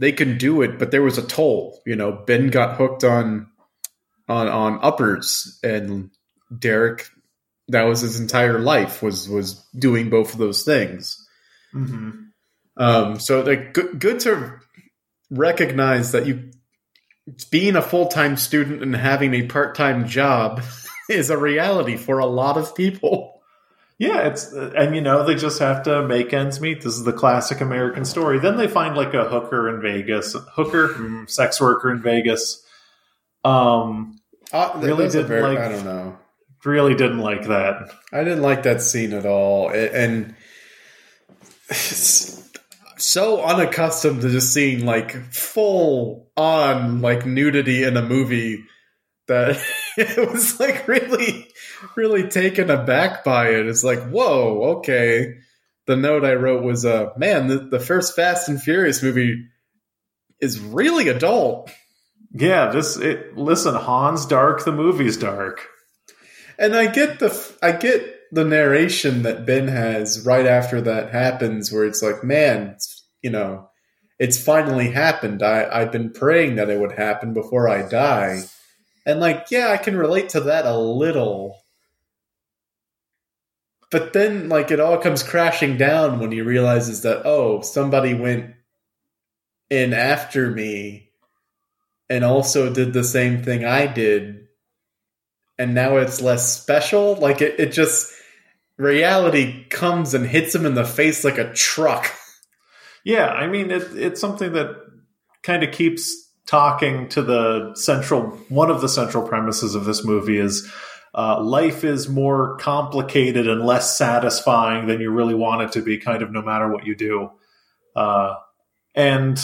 they can do it, but there was a toll. You know, Ben got hooked on on on uppers and Derek that was his entire life was was doing both of those things. Mm-hmm. Um, so like good, good to recognize that you being a full time student and having a part time job is a reality for a lot of people.
Yeah, it's and you know they just have to make ends meet. This is the classic American story. Then they find like a hooker in Vegas, hooker, mm, sex worker in Vegas. Um,
uh, really didn't very, like. I don't know.
Really didn't like that.
I didn't like that scene at all, and so unaccustomed to just seeing like full on like nudity in a movie that it was like really really taken aback by it. It's like whoa okay. The note i wrote was uh man the, the first fast and furious movie is really adult.
Yeah this it listen hans dark the movie's dark.
And i get the i get the narration that Ben has right after that happens, where it's like, man, it's, you know, it's finally happened. I, I've been praying that it would happen before I die. And like, yeah, I can relate to that a little. But then, like, it all comes crashing down when he realizes that, oh, somebody went in after me and also did the same thing I did. And now it's less special. Like, it, it just reality comes and hits him in the face like a truck.
Yeah, I mean it, it's something that kind of keeps talking to the central one of the central premises of this movie is uh, life is more complicated and less satisfying than you really want it to be, kind of no matter what you do. Uh, and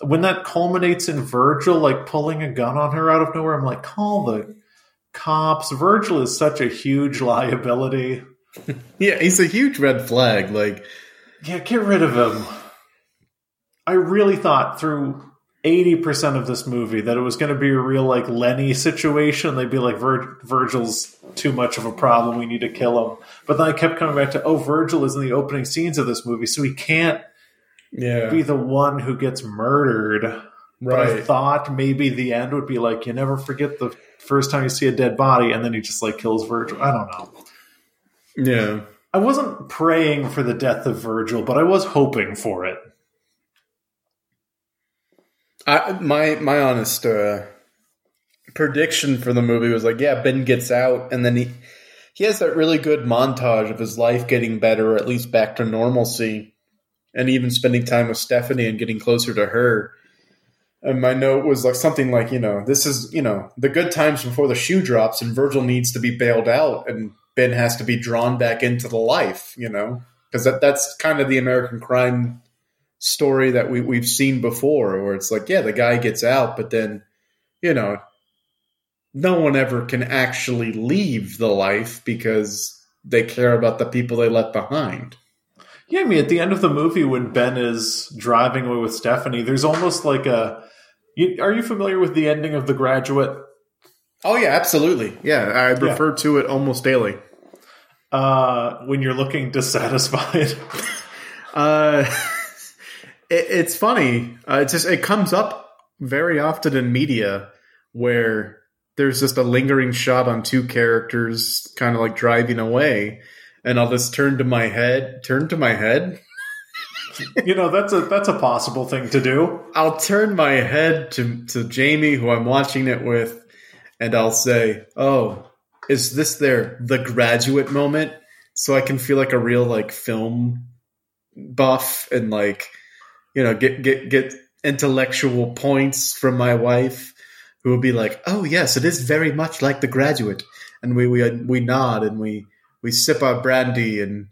when that culminates in Virgil like pulling a gun on her out of nowhere, I'm like, call the cops. Virgil is such a huge liability.
yeah, he's a huge red flag. Like,
yeah, get rid of him. I really thought through 80% of this movie that it was going to be a real like Lenny situation. They'd be like, Vir- Virgil's too much of a problem. We need to kill him. But then I kept coming back to, oh, Virgil is in the opening scenes of this movie, so he can't yeah. be the one who gets murdered. Right. But I thought maybe the end would be like, you never forget the first time you see a dead body, and then he just like kills Virgil. I don't know.
Yeah.
I wasn't praying for the death of Virgil, but I was hoping for it.
I, my my honest uh, prediction for the movie was like, yeah, Ben gets out, and then he he has that really good montage of his life getting better, or at least back to normalcy, and even spending time with Stephanie and getting closer to her. and my note was like something like, you know, this is, you know, the good times before the shoe drops and Virgil needs to be bailed out and Ben has to be drawn back into the life, you know, because that, that's kind of the American crime story that we, we've seen before where it's like, yeah, the guy gets out, but then, you know, no one ever can actually leave the life because they care about the people they left behind.
Yeah, I mean, at the end of the movie, when Ben is driving away with Stephanie, there's almost like a. You, are you familiar with the ending of The Graduate?
Oh yeah, absolutely. Yeah, I refer yeah. to it almost daily.
Uh, when you're looking dissatisfied.
uh, it, it's funny. Uh, it just it comes up very often in media where there's just a lingering shot on two characters, kind of like driving away, and I'll just turn to my head, turn to my head.
you know, that's a that's a possible thing to do.
I'll turn my head to to Jamie, who I'm watching it with, and I'll say, "Oh, is this their the graduate moment?" So I can feel like a real like film buff and like you know get get get intellectual points from my wife who will be like, "Oh yes, it is very much like The Graduate," and we we we nod and we we sip our brandy and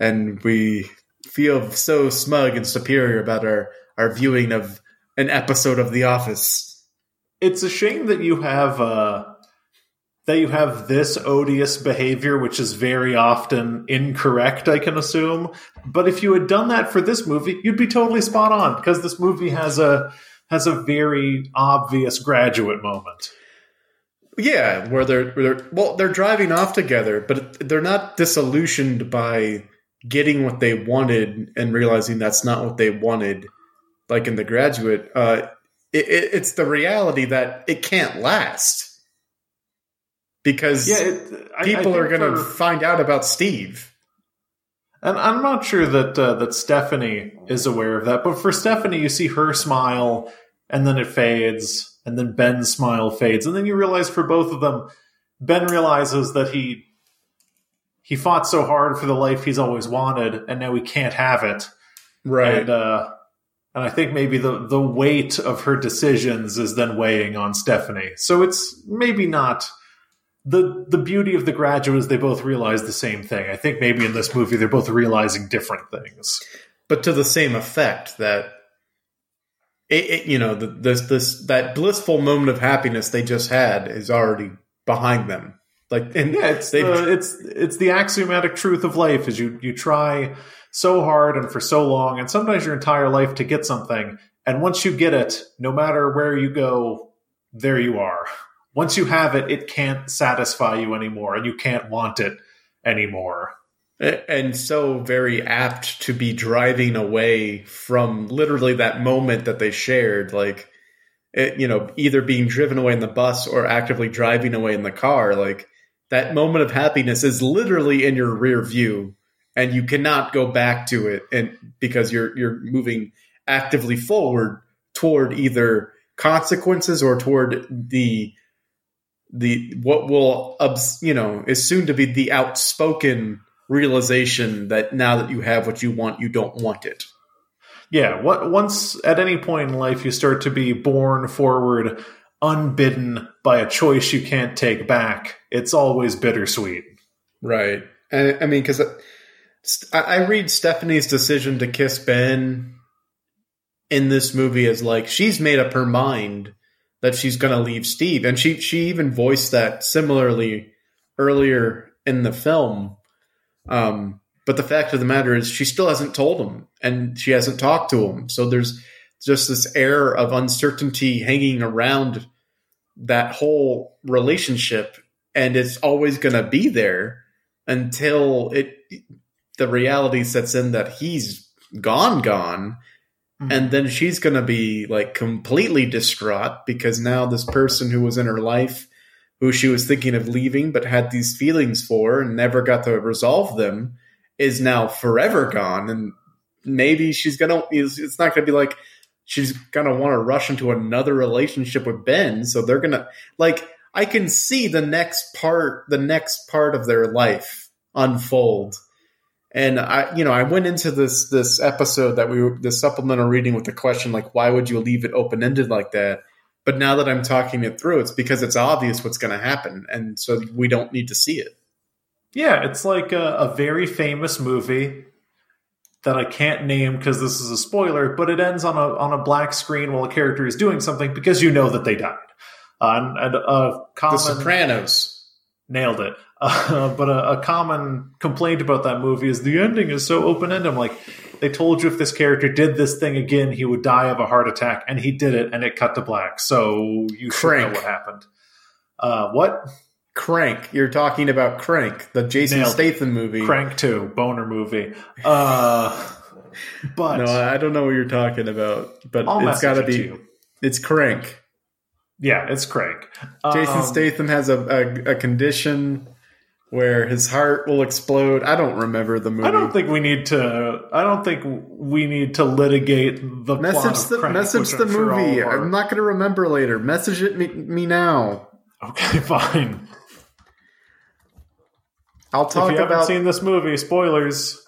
and we feel so smug and superior about our our viewing of an episode of The Office.
It's a shame that you have uh, that you have this odious behavior, which is very often incorrect. I can assume, but if you had done that for this movie, you'd be totally spot on because this movie has a has a very obvious graduate moment.
Yeah, where they're, where they're well, they're driving off together, but they're not disillusioned by getting what they wanted and realizing that's not what they wanted. Like in the graduate, uh, it, it, it's the reality that it can't last because yeah, it, people I, I are going to find out about Steve.
And I'm not sure that uh, that Stephanie is aware of that, but for Stephanie, you see her smile, and then it fades, and then Ben's smile fades, and then you realize for both of them, Ben realizes that he he fought so hard for the life he's always wanted, and now he can't have it.
Right.
And, uh, and I think maybe the the weight of her decisions is then weighing on Stephanie. So it's maybe not the the beauty of the graduate is they both realize the same thing. I think maybe in this movie they're both realizing different things,
but to the same effect. That it, it, you know, the, this this that blissful moment of happiness they just had is already behind them. Like, and
yeah, it's the, it's it's the axiomatic truth of life is you you try so hard and for so long, and sometimes your entire life to get something, and once you get it, no matter where you go, there you are once you have it, it can't satisfy you anymore, and you can't want it anymore.
And so very apt to be driving away from literally that moment that they shared, like it, you know, either being driven away in the bus or actively driving away in the car. Like that moment of happiness is literally in your rear view, and you cannot go back to it, and because you're you're moving actively forward toward either consequences or toward the the what will you know is soon to be the outspoken realization that now that you have what you want, you don't want it.
Yeah, what once at any point in life you start to be born forward unbidden by a choice you can't take back, it's always bittersweet.
Right. I, I mean, because uh, I, I read Stephanie's decision to kiss Ben in this movie as like she's made up her mind that she's going to leave Steve, and she she even voiced that similarly earlier in the film. Um, but the fact of the matter is, she still hasn't told him, and she hasn't talked to him. So there's just this air of uncertainty hanging around that whole relationship, and it's always going to be there until it the reality sets in that he's gone, gone, Mm-hmm. And then she's going to be like completely distraught because now this person who was in her life, who she was thinking of leaving but had these feelings for and never got to resolve them, is now forever gone. And maybe she's going to, it's not going to be like she's going to want to rush into another relationship with Ben. So they're going to, like, I can see the next part, the next part of their life unfold And I, you know, I went into this this episode that we were this supplemental reading with the question like, why would you leave it open ended like that? But now that I'm talking it through, it's because it's obvious what's going to happen, and so we don't need to see it.
Yeah, it's like a, a very famous movie that I can't name because this is a spoiler, but it ends on a on a black screen while a character is doing something because you know that they died. Uh, and, and a common
The Sopranos.
nailed it. Uh, but a, a common complaint about that movie is the ending is so open ended. I'm like, they told you if this character did this thing again, he would die of a heart attack, and he did it, and it cut to black. So you should know what happened. Uh, what?
Crank. You're talking about Crank, the Jason
Nailed.
Statham movie.
Crank 2, boner movie. Uh, but
No, I don't know what you're talking about, but
I'll
it's got to be. It's Crank.
Yeah, it's Crank.
Jason
Um,
Statham has a, a, a condition where his heart will explode. I don't remember the movie.
I don't think we need to. I don't think we need to litigate the
message the
Crank,
message the
I'm
movie.
our-
I'm not going to remember later. Message it me, me now.
Okay, fine.
I'll
If
talk
you haven't
about.
seen this movie, spoilers.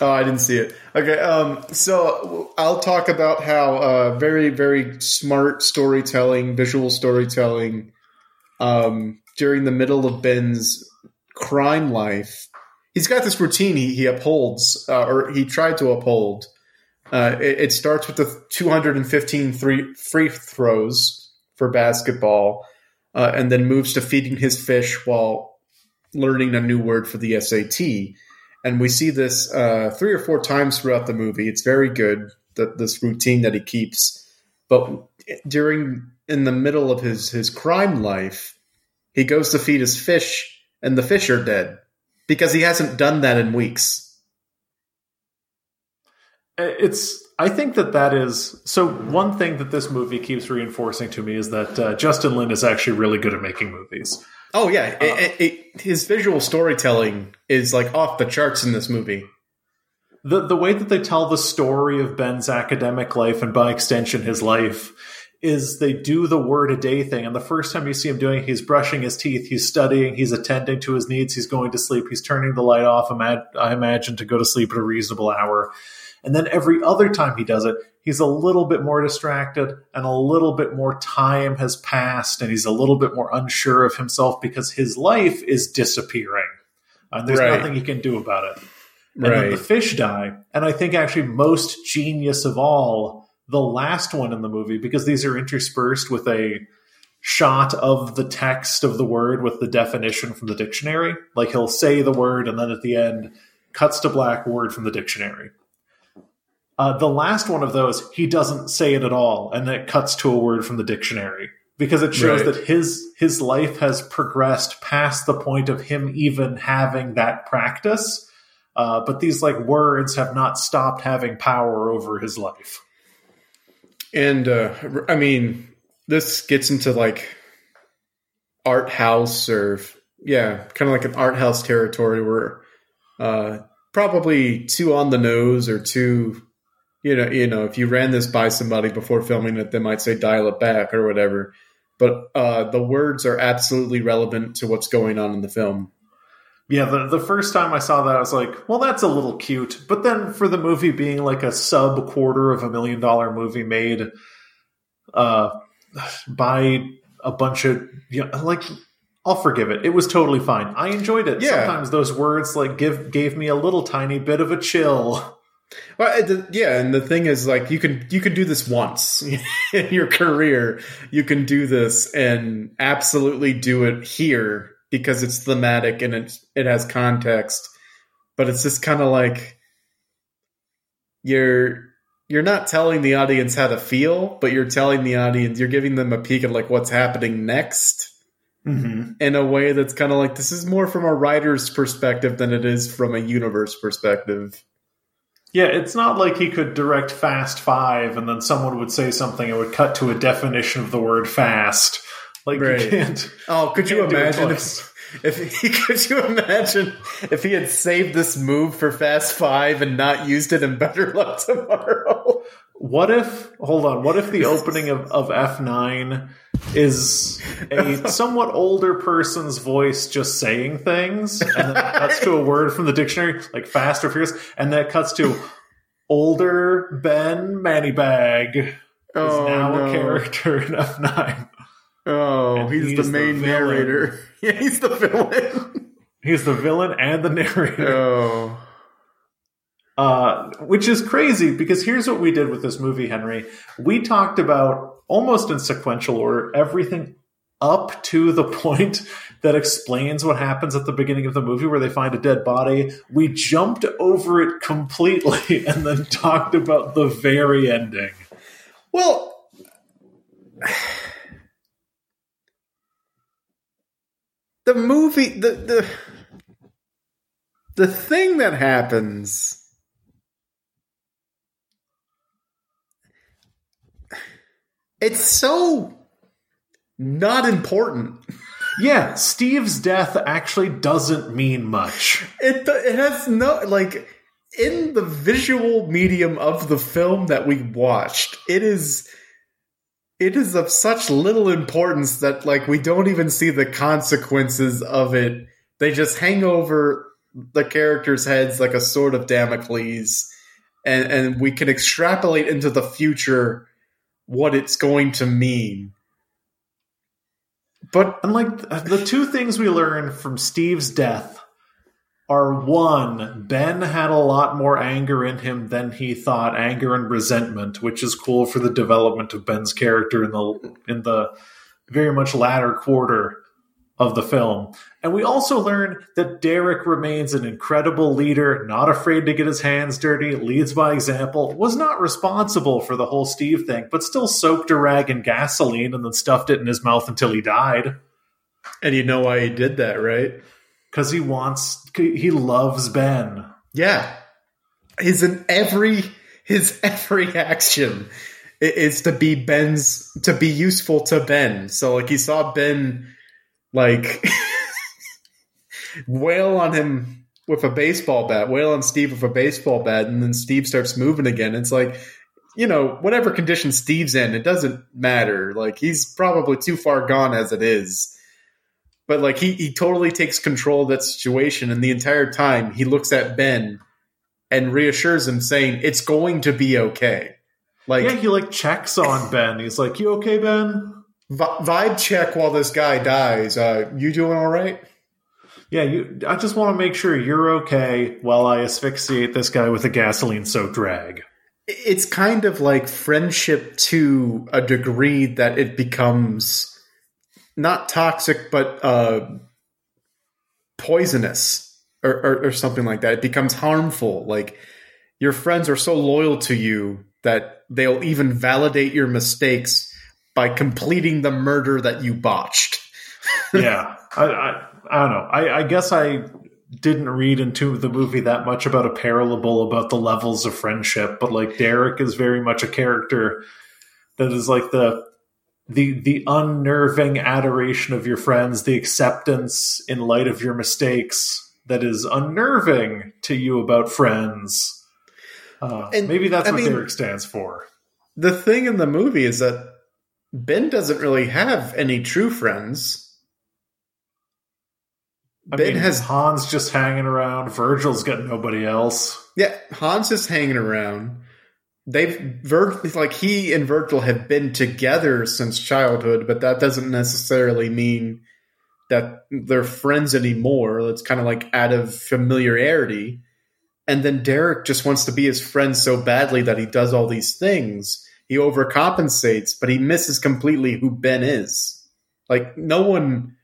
oh, I didn't see it. Okay, um, so I'll talk about how uh, very very smart storytelling, visual storytelling, um, during the middle of Ben's crime life. He's got this routine he, he upholds, uh, or he tried to uphold. Uh, it, it starts with the 215 three free throws for basketball, uh, and then moves to feeding his fish while learning a new word for the SAT. And we see this uh, three or four times throughout the movie. It's very good, that this routine that he keeps. But during in the middle of his his crime life, he goes to feed his fish, and the fish are dead because he hasn't done that in weeks.
It's. I think that that is. So one thing that this movie keeps reinforcing to me is that uh, Justin Lin is actually really good at making movies.
Oh yeah, it, it, it, his visual storytelling is like off the charts in this movie.
the the way that they tell the story of Ben's academic life and by extension his life is they do the word a day thing. And the first time you see him doing it, he's brushing his teeth he's studying he's attending to his needs he's going to sleep he's turning the light off. I imagine to go to sleep at a reasonable hour. And then every other time he does it he's a little bit more distracted and a little bit more time has passed and he's a little bit more unsure of himself because his life is disappearing. And there's
Right.
nothing he can do about it. And then the fish die. And I think actually most genius of all, the last one in the movie, because these are interspersed with a shot of the text of the word with the definition from the dictionary. Like he'll say the word and then at the end cuts to black word from the dictionary. Uh, the last one of those, he doesn't say it at all, and then it cuts to a word from the dictionary because it shows
Right.
that his his life has progressed past the point of him even having that practice. Uh, but these like words have not stopped having power over his life.
And uh, I mean, this gets into like art house or yeah, kind of like an art house territory where uh, probably too on the nose or too you know you know if you ran this by somebody before filming it, they might say dial it back or whatever. But uh, the words are absolutely relevant to what's going on in the film.
Yeah, the, the first time I saw that, I was like, well, that's a little cute. But then for the movie being like a sub quarter of a million dollar movie made uh, by a bunch of, you know, like, I'll forgive it. It was totally fine. I enjoyed it.
Yeah.
Sometimes those words like give gave me a little tiny bit of a chill.
Well, yeah, and the thing is, like, you can you can do this once in your career. You can do this and absolutely do it here because it's thematic and it it has context. But it's just kind of like you're you're not telling the audience how to feel, but you're telling the audience you're giving them a peek at like what's happening next
Mm-hmm.
in a way that's kind of like this is more from a writer's perspective than it is from a universe perspective.
Yeah, it's not like he could direct Fast Five and then someone would say something and would cut to a definition of the word fast. Like
Right.
you can't.
Oh, could you
Can't do
imagine if, if he could you imagine if he had saved this move for Fast Five and not used it in Better Luck Tomorrow?
What if? Hold on. What if the opening of, of F nine is a somewhat older person's voice just saying things, and then it cuts to a word from the dictionary, like fast or furious, and then it cuts to older Ben Manibag is
Oh,
now
no.
a character in F nine.
Oh,
And
he's,
he's
the
the
main
villain.
narrator. Yeah, he's the villain.
He's the villain and the narrator.
oh.
Uh, which is crazy because here's what we did with this movie, Henry. We talked about almost in sequential order everything up to the point that explains what happens at the beginning of the movie where they find a dead body. We jumped over it completely and then talked about the very ending.
Well, the movie, the the the thing that happens. It's so not important.
Yeah, Steve's death actually doesn't mean much.
It it has no like in the visual medium of the film that we watched. It is it is of such little importance that like we don't even see the consequences of it. They just hang over the characters' heads like a sword of Damocles, and and we can extrapolate into the future what it's going to mean. But
unlike the two things we learn from Steve's death are one, Ben had a lot more anger in him than he thought, anger and resentment, which is cool for the development of Ben's character in the in the very much latter quarter of the film. And we also learn that Derek remains an incredible leader, not afraid to get his hands dirty, leads by example, was not responsible for the whole Steve thing, but still soaked a rag in gasoline and then stuffed it in his mouth until he died
and you know why he did that, right?
Because he wants he loves ben
Yeah. His in every his every action is to be Ben's to be useful to Ben. So like he saw Ben like wail on him with a baseball bat, wail on Steve with a baseball bat, and then Steve starts moving again. It's like you know, whatever condition Steve's in, it doesn't matter. Like he's probably too far gone as it is. But like he, he totally takes control of that situation and the entire time he looks at Ben and reassures him saying it's going to be okay. Like
yeah he like checks on ben he's like you okay ben
vi- vibe check while this guy dies. Uh, you doing all right?
yeah you i just want to make sure you're okay while i asphyxiate this guy with a gasoline soaked rag
It's kind of like friendship to a degree that it becomes not toxic but uh, poisonous or, or, or something like that. It becomes harmful. Like your friends are so loyal to you that they'll even validate your mistakes by completing the murder that you botched.
yeah I, I i don't know I, I guess i didn't read into the movie that much about a parable about the levels of friendship but like derek is very much a character that is like the the the unnerving adoration of your friends the acceptance in light of your mistakes that is unnerving to you about friends uh,
And,
maybe that's
I
what
mean-
derek stands for
The thing in the movie is that Ben doesn't really have any true friends.
I
Ben
mean,
has
Hans just hanging around. Virgil's got nobody else.
Yeah, Hans is hanging around. They've Vir- like he and Virgil have been together since childhood, but that doesn't necessarily mean that they're friends anymore. It's kind of like out of familiarity. And then Derek just wants to be his friend so badly that he does all these things. He overcompensates, but he misses completely who Ben is. Like no one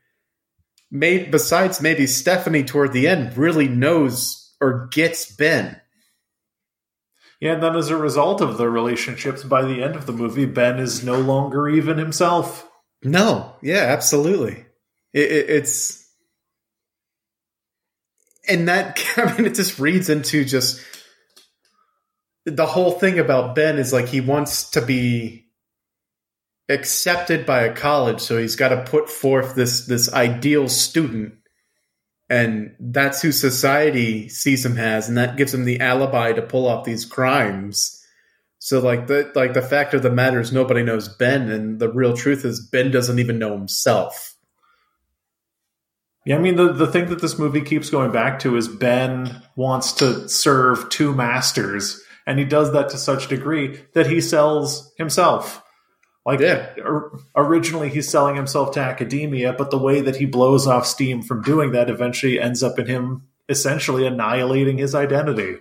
made besides maybe Stephanie toward the end really knows or gets Ben.
Yeah, and then as a result of the relationships, by the end of the movie, Ben is no longer even himself.
No, yeah, absolutely. It, it, it's and that I mean, it just reads into just the whole thing about Ben is like he wants to be accepted by a college, so he's got to put forth this this ideal student, and that's who society sees him as, and that gives him the alibi to pull off these crimes. So like the like the fact of the matter is nobody knows Ben, and the real truth is Ben doesn't even know himself.
Yeah, I mean the the thing that this movie keeps going back to is Ben wants to serve two masters, and he does that to such degree that he sells himself. Like
Yeah.
originally he's selling himself to academia, but the way that he blows off steam from doing that eventually ends up in him essentially annihilating his identity.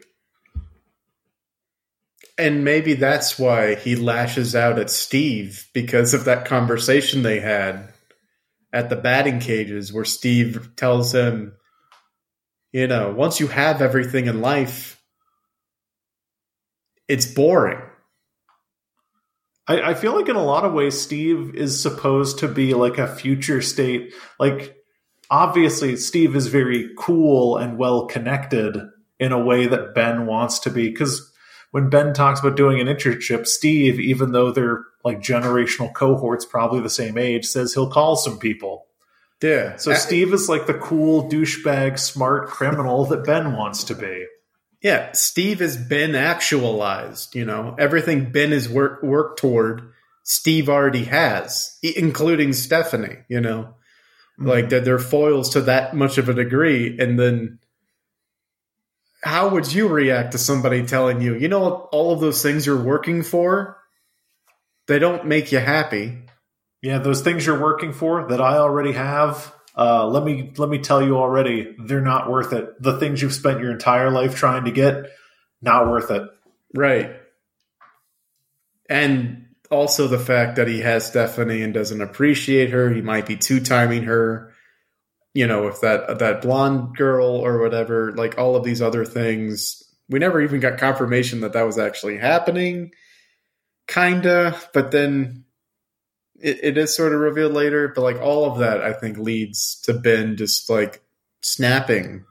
And maybe that's why he lashes out at Steve because of that conversation they had at the batting cages where Steve tells him, you know, once you have everything in life, it's boring.
I, I feel like in a lot of ways, Steve is supposed to be like a future state. Like, obviously, Steve is very cool and well connected in a way that Ben wants to be. Because when Ben talks about doing an internship, Steve, even though they're like generational cohorts, probably the same age, says he'll call some people.
Yeah.
So
Uh,
Steve is like the cool douchebag, smart criminal that Ben wants to be.
Yeah, Steve has been actualized. You know, everything Ben has worked worked toward, Steve already has, including Stephanie. You know, mm-hmm. like that they're foils to that much of a degree, and then how would you react to somebody telling you, you know, all of those things you're working for, they don't make you happy.
Yeah, those things you're working for that I already have. Uh, let me let me tell you already, they're not worth it. The things you've spent your entire life trying to get, not worth it.
Right. And also the fact that he has Stephanie and doesn't appreciate her. He might be two timing her. You know, if that that blonde girl or whatever, like all of these other things, we never even got confirmation that that was actually happening. Kinda, but then it, it is sort of revealed later. But like all of that, I think leads to Ben just like snapping.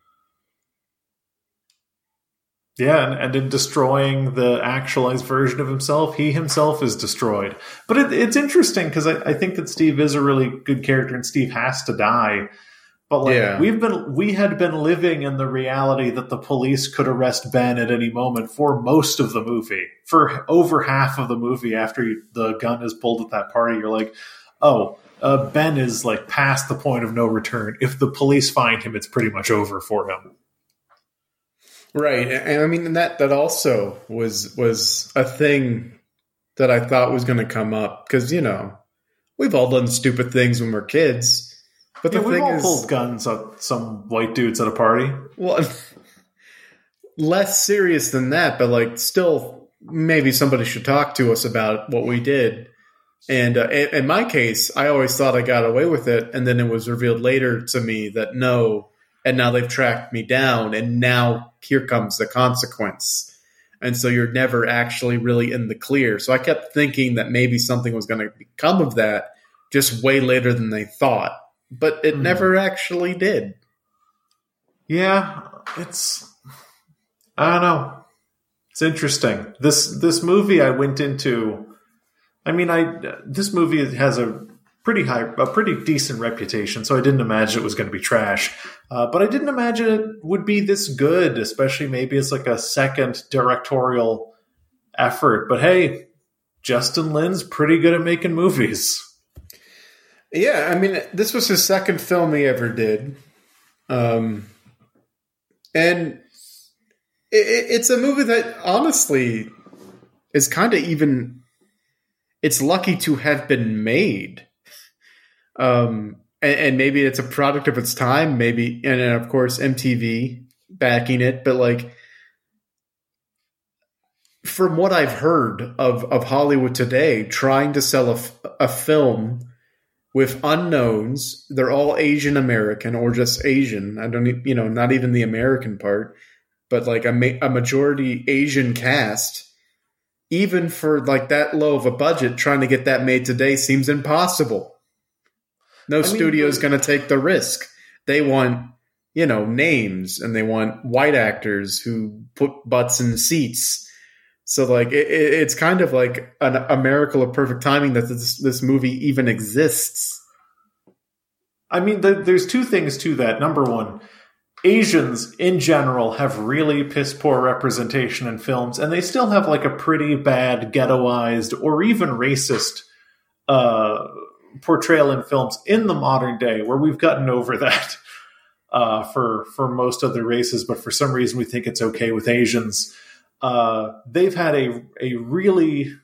Yeah, and, and in destroying the actualized version of himself, he himself is destroyed. But it, it's interesting because I, I think that Steve is a really good character, and Steve has to die. But like
Yeah.
we've been, we had been living in the reality that the police could arrest Ben at any moment for most of the movie, for over half of the movie. After you, the gun is pulled at that party, you're like, oh, uh, Ben is like past the point of no return. If the police find him, it's pretty much over for him.
Right, and I mean that that also was was a thing that I thought was going to come up because you know we've all done stupid things when we're kids, but the
Yeah, we've all
is,
pulled guns at some white dudes at a party.
well, less serious than that, but like still, maybe somebody should talk to us about what we did. And uh, in, my case, I always thought I got away with it, and then it was revealed later to me that no, and now they've tracked me down, and now here comes the consequence. And so you're never actually really in the clear. So I kept thinking that maybe something was going to become of that just way later than they thought, but it
Hmm.
never actually did.
Yeah, it's I don't know. It's interesting. This this movie I went into I mean I this movie has a pretty high a pretty decent reputation, so I didn't imagine it was going to be trash. Uh, but I didn't imagine it would be this good, especially maybe as like a second directorial effort. But hey, Justin Lin's pretty good at making movies.
Yeah, I mean, this was his second film he ever did, um, and it, it's a movie that honestly is kind of even. It's lucky to have been made, um, and, and maybe it's a product of its time. Maybe, and, and of course, MTV backing it, but like. From what I've heard of, of Hollywood today, trying to sell a, a film with unknowns. They're all Asian American or just Asian. I don't, you know, not even the American part, but like a, ma- a majority Asian cast. Even for like that low of a budget, trying to get that made today seems impossible. No
mean,
studio's
but-
going to take the risk. They want, you know, names and they want white actors who put butts in seats. So like it, it, it's kind of like an, a miracle of perfect timing that this this movie even exists.
I mean, the, there's two things to that. Number one, Asians in general have really piss poor representation in films, and they still have like a pretty bad ghettoized or even racist uh, portrayal in films in the modern day, where we've gotten over that uh, for for most other races, but for some reason we think it's okay with Asians. Uh, they've had a a really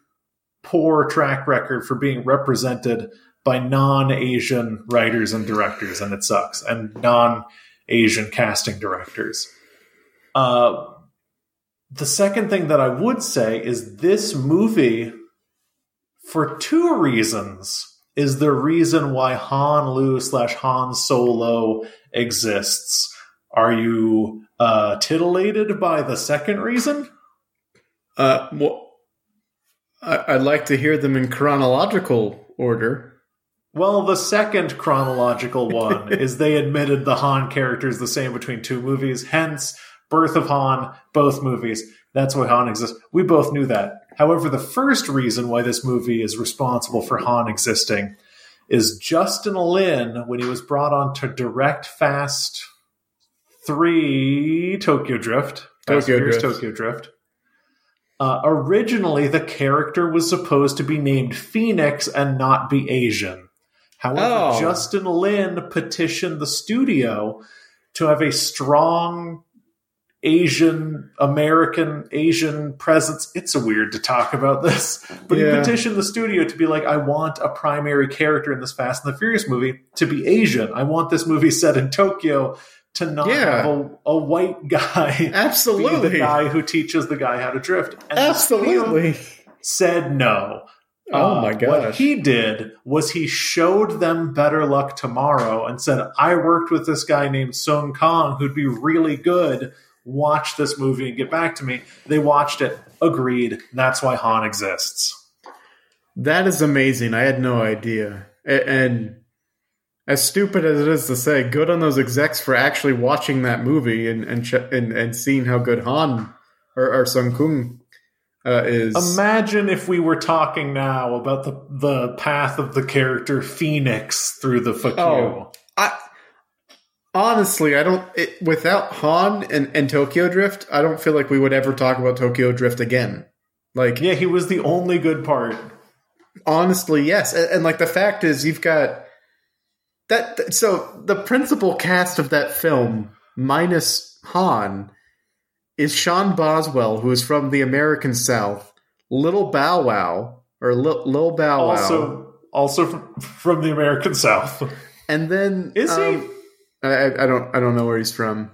poor track record for being represented by non-Asian writers and directors, and it sucks. And non-Asian casting directors. Uh, the second thing that I would say is this movie, for two reasons, is the reason why Han Lue slash Han Seoul-Oh exists. Are you uh, titillated by the second reason?
Uh, well, I, would like to hear them in chronological order.
Well, the second chronological one is they admitted the Han character is the same between two movies, hence Birth of Han, both movies. That's why Han exists. We both knew that. However, the first reason why this movie is responsible for Han existing is Justin Lin, when he was brought on to direct Fast 3 Tokyo Drift, Tokyo Drift. Tokyo Drift. Uh, originally, the character was supposed to be named Phoenix and not be Asian. However, oh. Justin Lin petitioned the studio to have a strong Asian American Asian presence. It's a weird to talk about this, but yeah. he petitioned the studio to be like, I want a primary character in this Fast and the Furious movie to be Asian. I want this movie set in Tokyo to not yeah. have a, a, white guy,
absolutely,
the guy who teaches the guy how to drift.
And absolutely,
said no.
Oh uh, my gosh.
What he did was he showed them Better Luck Tomorrow and said, I worked with this guy named Sung Kang who'd be really good. Watch this movie and get back to me. They watched it, agreed. That's why Han exists.
That is amazing. I had no idea. And as stupid as it is to say, good on those execs for actually watching that movie and and and, and seeing how good Han or, or Sung Kang uh, is
imagine if we were talking now about the the path of the character Phoenix through the fuck oh,
I honestly I don't it, without Han and, and Tokyo Drift I don't feel like we would ever talk about Tokyo Drift again. Like
yeah, he was the only good part.
Honestly, yes, and, and like the fact is you've got that. So the principal cast of that film minus Han is Sean Boswell, who is from the American South, Little Bow Wow, or Lil, Lil Bow Wow.
Also, also from, from the American South.
And then
is um, he?
I, I don't I don't know where he's from.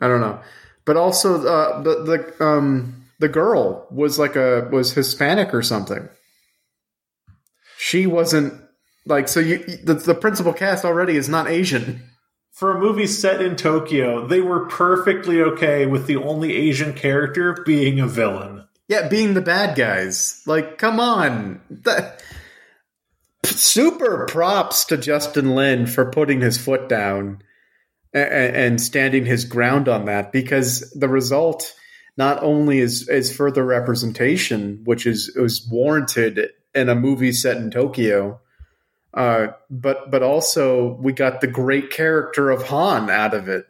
I don't know, but also uh, the the um the girl was like a was Hispanic or something. She wasn't like so. You the, the principal cast already is not Asian
for a movie set in Tokyo, they were perfectly okay with the only Asian character being a villain.
Yeah, being the bad guys. Like, come on. The, super props to Justin Lin for putting his foot down and, and standing his ground on that because the result not only is, is further representation, which is, is warranted in a movie set in Tokyo, uh, but but also we got the great character of Han out of it.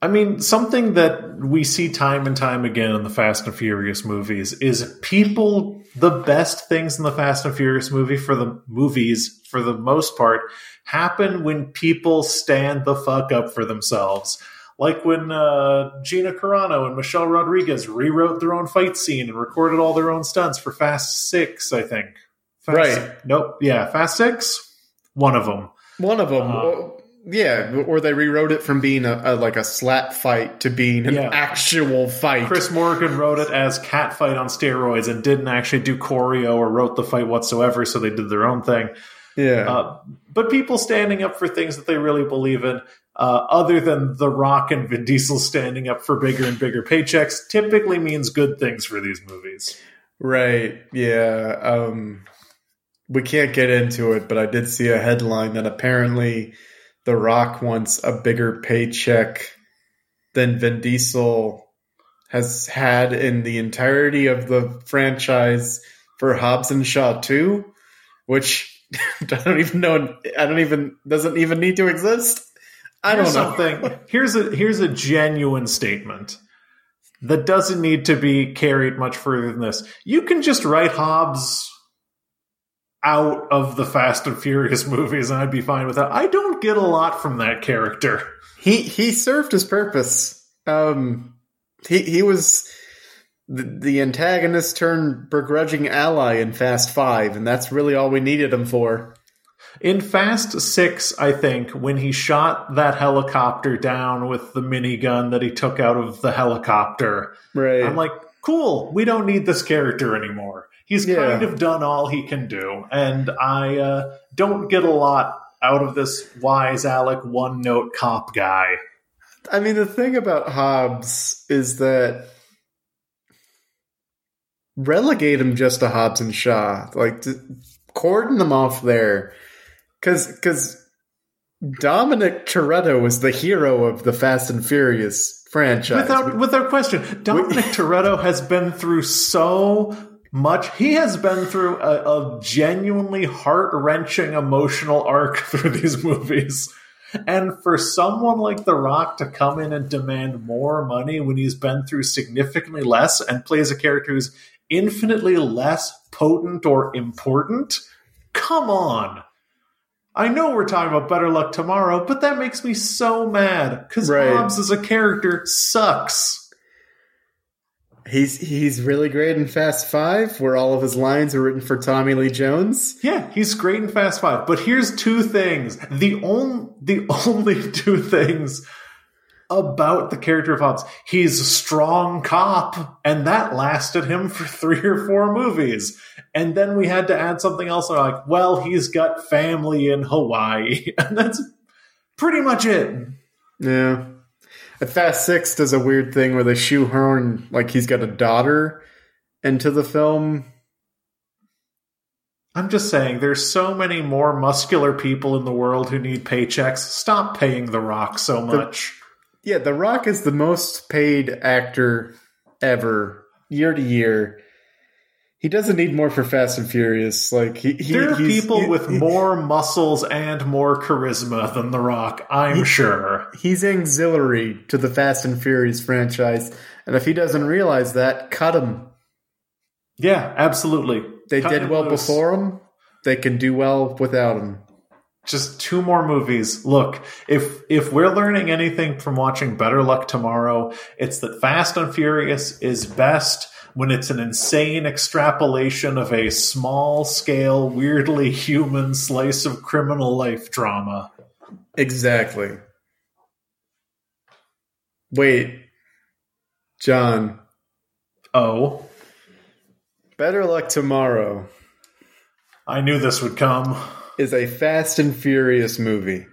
I mean, something that we see time and time again in the Fast and Furious movies is people. The best things in the Fast and Furious movie for the movies, for the most part, happen when people stand the fuck up for themselves. Like when uh, Gina Carano and Michelle Rodriguez rewrote their own fight scene and recorded all their own stunts for Fast Six, I think.
Fast, right.
Nope. Yeah. Fast Six. One of them.
One of them. Uh, yeah, or they rewrote it from being a, a, like a slap fight to being an yeah. actual fight.
Chris Morgan wrote it as cat fight on steroids and didn't actually do choreo or wrote the fight whatsoever, so they did their own thing.
Yeah, uh,
but people standing up for things that they really believe in, uh, other than The Rock and Vin Diesel standing up for bigger and bigger paychecks, typically means good things for these movies.
Right. Yeah. Um, we can't get into it, but I did see a headline that apparently The Rock wants a bigger paycheck than Vin Diesel has had in the entirety of the franchise for Hobbs and Shaw 2, which I don't even know I don't even doesn't even need to exist. I don't know.
something. Here's a here's a genuine statement that doesn't need to be carried much further than this. You can just write Hobbs out of the Fast and Furious movies, and I'd be fine with that. I don't get a lot from that character.
He he served his purpose. Um, he he was the, the antagonist turned begrudging ally in Fast Five, and that's really all we needed him for.
In Fast Six, I think when he shot that helicopter down with the minigun that he took out of the helicopter,
Right.
I'm like, cool. We don't need this character anymore. He's
Yeah.
kind of done all he can do, and I uh, don't get a lot out of this wise Alec one note cop guy.
I mean, the thing about Hobbs is that relegate him just to Hobbs and Shaw, like to cordon them off there, because because Dominic Toretto was the hero of the Fast and Furious franchise.
Without without question, Dominic Toretto has been through so much. He has been through a, a genuinely heart wrenching emotional arc through these movies. And for someone like The Rock to come in and demand more money when he's been through significantly less and plays a character who's infinitely less potent or important, come on. I know we're talking about Better Luck Tomorrow, but that makes me so mad because
Right.
Hobbs as a character sucks.
He's he's really great in Fast Five, where all of his lines are written for Tommy Lee Jones.
Yeah, he's great in Fast Five, but here's two things. The only the only two things about the character of Hobbs. He's a strong cop, and that lasted him for three or four movies. And then we had to add something else like, well, he's got family in Hawaii. And that's pretty much it.
Yeah. Fast Six does a weird thing where they shoehorn like he's got a daughter into the film.
I'm just saying, there's so many more muscular people in the world who need paychecks. Stop paying The Rock so much.
Yeah, The Rock is the most paid actor ever, year to year. He doesn't need more for Fast and Furious. Like he, he
there are people
he-
with
he-
more muscles and more charisma than The Rock, I'm sure.
He's auxiliary to the Fast and Furious franchise, and if he doesn't realize that, cut him.
Yeah, absolutely.
They
Cut
did well
loose.
before him. They can do well without him.
Just two more movies. Look, if if we're learning anything from watching Better Luck Tomorrow, it's that Fast and Furious is best when it's an insane extrapolation of a small scale, weirdly human slice of criminal life drama.
Exactly. Wait, John.
Oh,
Better Luck Tomorrow
I knew this would come.
is a Fast and Furious movie.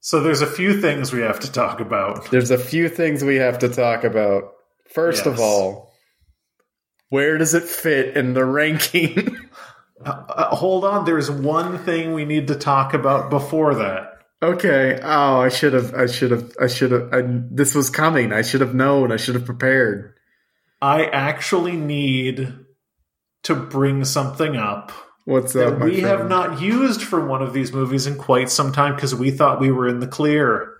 So there's a few things we have to talk about.
There's a few things we have to talk about. First of all, where does it fit in the ranking?
Uh, hold on, there's one thing we need to talk about before that.
okay. Oh, I should have. I should have. I should have. I, this was coming. I should have known. I should have prepared.
I actually need to bring something up
What's
that
up,
we
friend?
have not used for one of these movies in quite some time because we thought we were in the clear.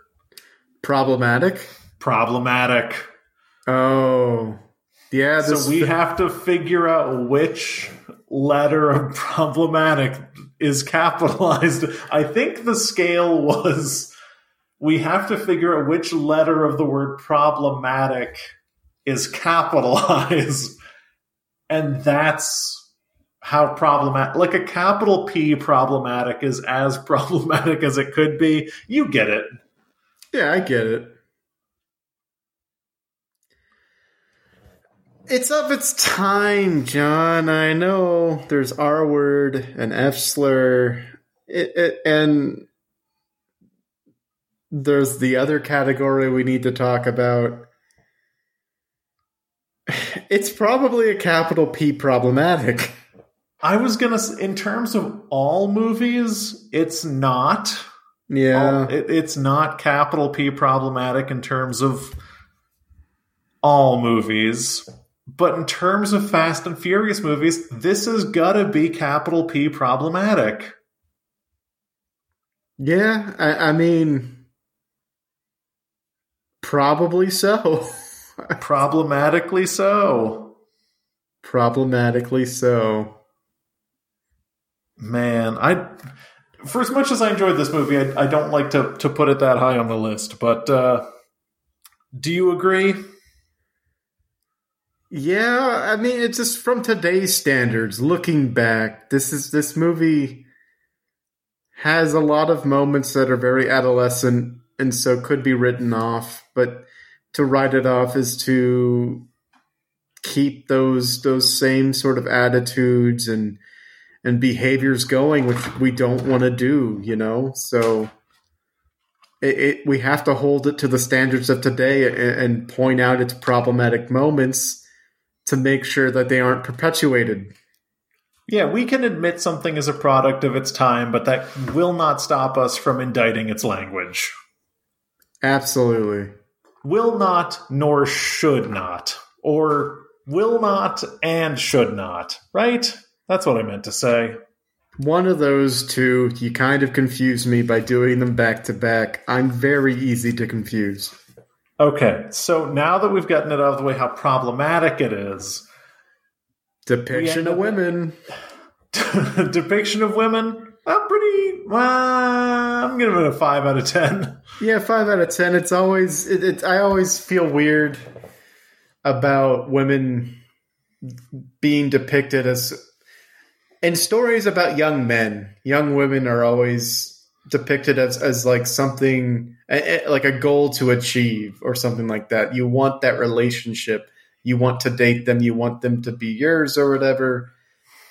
problematic.
Problematic.
Oh, yeah.
So we have to figure out which letter of problematic is capitalized. I think the scale was we have to figure out which letter of the word problematic is capitalized. And that's how problematic, like a capital P problematic is as problematic as it could be. You get it.
Yeah, I get it. It's of its time, John. I know there's R word and F slur, it, it, and there's the other category we need to talk about. It's probably a capital P problematic.
I was gonna, in terms of all movies, it's not.
Yeah.
all- it, it's not capital P problematic in terms of all movies, but in terms of Fast and Furious movies, this has got to be capital P problematic.
Yeah, I, I mean, Probably so.
Problematically so.
Problematically so.
Man, I for as much as I enjoyed this movie, I, I don't like to to put it that high on the list. But uh, do you agree?
Yeah, I mean, it's just from today's standards. Looking back, this is this movie has a lot of moments that are very adolescent and so could be written off. But to write it off is to keep those those same sort of attitudes and and behaviors going, which we don't want to do. You know, so. It, it, we have to hold it to the standards of today and, and point out its problematic moments to make sure that they aren't perpetuated.
Yeah, we can admit something is a product of its time, but that will not stop us from indicting its language.
Absolutely.
Will not, nor should not. Or will not and should not, right? That's what I meant to say.
One of those two, you kind of confuse me by doing them back to back. I'm very easy to confuse.
Okay, so now that we've gotten it out of the way how problematic it is,
depiction of women.
depiction of women, uh, pretty. Well, I'm giving it a five out of ten.
Yeah, five out of ten. It's always. It, it, I always feel weird about women being depicted as in stories about young men. Young women are always depicted as as like something like a goal to achieve or something like that. You want that relationship. You want to date them. You want them to be yours or whatever.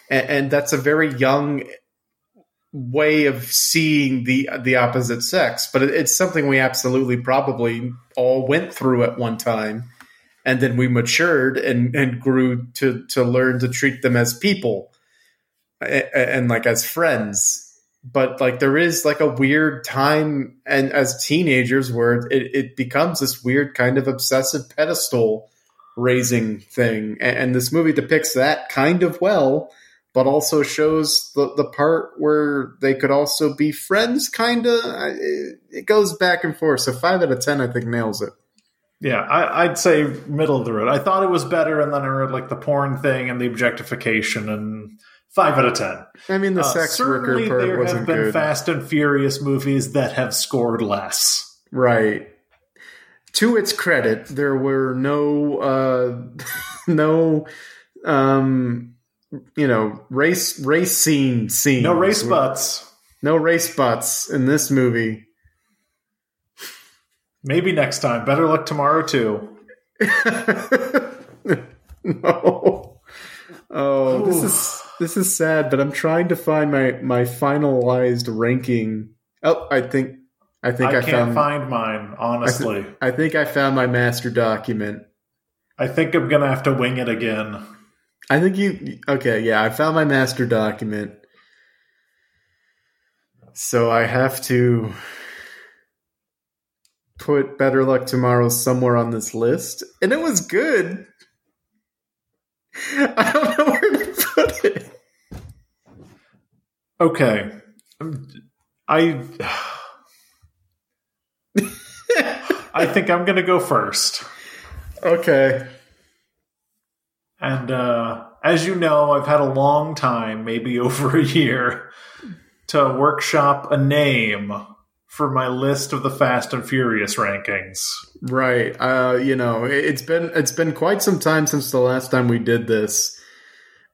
And, and that's a very young way of seeing the the opposite sex. But it, it's something we absolutely probably all went through at one time, and then we matured and and grew to to learn to treat them as people and, and like as friends but like there is like a weird time and as teenagers where it, it becomes this weird kind of obsessive pedestal raising thing. And, and, this movie depicts that kind of well but also shows the, the part where they could also be friends kind of it, it, goes back and forth. So five out of ten i think nails it.
Yeah I, i'd say middle of the road. I thought it was better and then i read like the porn thing and the objectification and Five out of ten.
I mean, the uh, sex worker part there wasn't have been good.
Fast and Furious movies that have scored less.
Right. To its credit, there were no, uh, no, um, you know, race race scene scenes.
No race butts.
No race butts in this movie.
Maybe next time. Better luck tomorrow too.
no. Oh, Ooh. this is this is sad, but I'm trying to find my my finalized ranking. Oh, I think I think I,
I can't
found,
find mine. Honestly,
I, th- I think I found my master document.
I think I'm gonna have to wing it again.
I think you okay? Yeah, I found my master document. So I have to put Better Luck Tomorrow somewhere on this list, and it was good. I don't know where to put it.
Okay. I I think I'm going to go first.
Okay.
And uh, as you know, I've had a long time, maybe over a year, to workshop a name for my list of the Fast and Furious rankings.
Right. Uh, you know, it's been it's been quite some time since the last time we did this,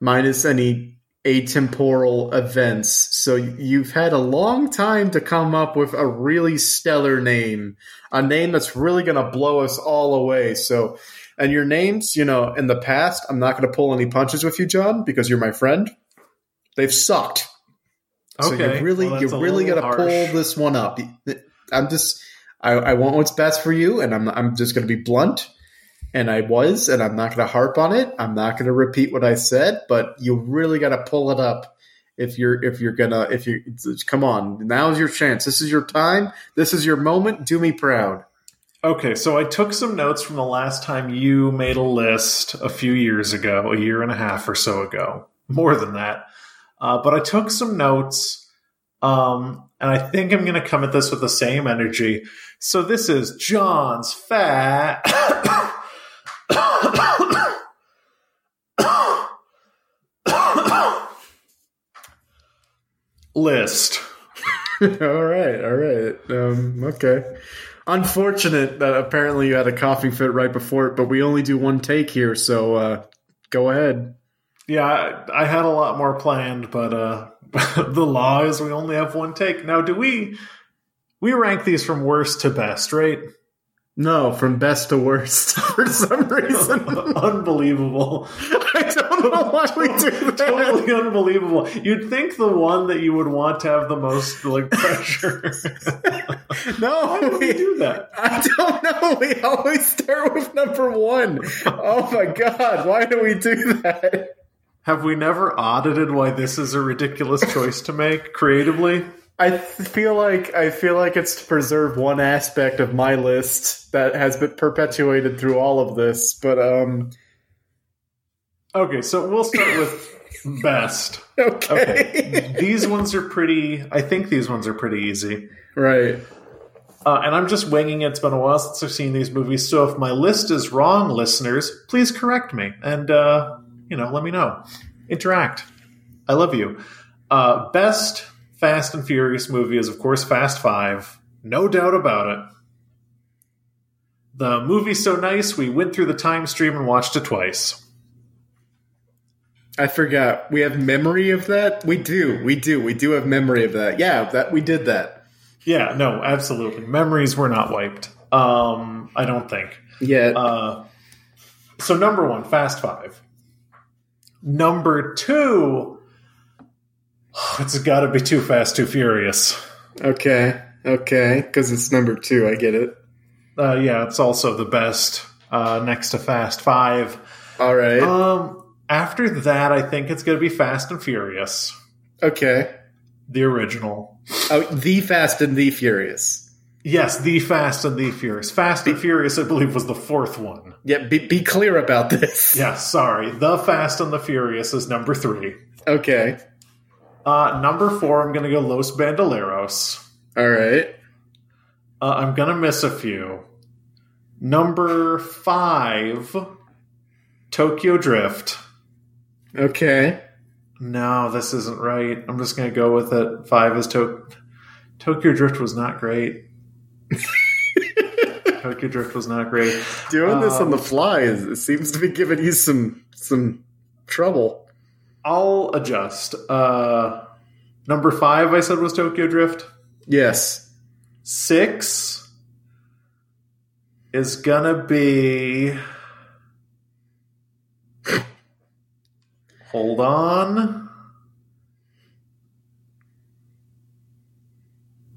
minus any atemporal events. So you've had a long time to come up with a really stellar name, a name that's really going to blow us all away. So, and your names, you know, in the past, I'm not going to pull any punches with you, John, because you're my friend. They've sucked. Okay. So you really, well, you really got to pull this one up. I'm just, I, I want what's best for you, and I'm, I'm just going to be blunt and I was, and I'm not going to harp on it. I'm not going to repeat what I said, but you really got to pull it up if you're if you're gonna if you come on. Now's your chance. This is your time. This is your moment. Do me proud.
Okay, so I took some notes from the last time you made a list a few years ago, a year and a half or so ago, more than that. Uh, but I took some notes Um, and I think I'm going to come at this with the same energy. So this is John's fat. list.
all right, all right. Um, okay. Unfortunate that apparently you had a coughing fit right before it, but we only do one take here, so uh, go ahead.
Yeah, I, I had a lot more planned, but uh, the law is we only have one take. Now, do we we rank these from worst to best, right?
No, from best to worst for some reason.
Unbelievable.
I don't know why we do that.
Totally unbelievable. You'd think the one that you would want to have the most like pressure.
No,
Why would we do that?
I don't know. We always start with number one. Oh my god, why do we do that?
Have we never audited why this is a ridiculous choice to make creatively?
I feel like I feel like it's to preserve one aspect of my list that has been perpetuated through all of this, but um
Okay, so we'll start with best.
okay.
Okay. these ones are pretty I think these ones are pretty easy.
right.
Uh, and I'm just winging it. It's been a while since I've seen these movies. So if my list is wrong, listeners, please correct me and, uh, you know, let me know. Interact. I love you. Uh, best Fast and Furious movie is, of course, Fast Five. No doubt about it. The movie's so nice, we went through the time stream and watched it twice.
I forgot. We have memory of that? We do. We do. We do have memory of that. Yeah, that we did that.
Yeah, no, absolutely. Memories were not wiped. Um, I don't think.
Yeah.
Uh, so number one, Fast Five. Number two, it's got to be Too Fast, Too Furious.
okay. Okay, cuz it's number 2. I get it.
Uh, yeah, it's also the best uh, next to Fast Five.
All right.
Um, after that, I think it's going to be Fast and Furious,
okay.
the original.
Oh, The Fast and the Furious.
Yes, the Fast and the Furious. Fast and Furious, I believe, was the fourth one.
Yeah, be, be clear about this.
Yeah, sorry. The Fast and the Furious is number three.
Okay.
Uh, number four, I'm going to go Los Bandoleros.
All right.
Uh, I'm going to miss a few. Number five, Tokyo Drift.
Okay.
No, this isn't right. I'm just going to go with it. Five is to- Tokyo Drift was not great. Tokyo Drift was not great.
Doing this on
Um,
the fly is seems to be giving you some some trouble.
I'll adjust. Uh, number five, I said was Tokyo Drift.
Yes.
Six is gonna be. Hold on.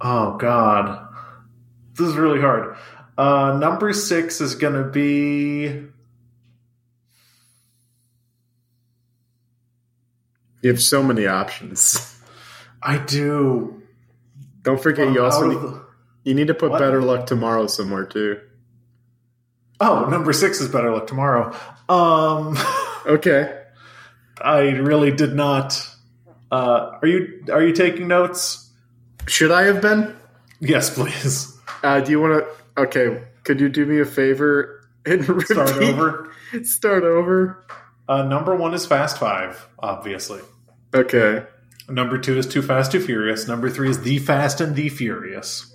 Oh God, this is really hard. Uh, number six is gonna be.
You have so many options.
I do.
Don't forget you also need,
the-
you need to put
What?
better luck tomorrow somewhere too.
Oh, number six is better luck tomorrow. Um,
Okay.
I really did not. Uh, are you are you taking notes?
Should I have been?
Yes, please.
Uh, do you want to? Okay. Could you do me a favor and
Start over.
Start over.
Uh, number one is Fast Five, obviously.
Okay.
Number two is Too Fast, Too Furious. Number three is The Fast and The Furious.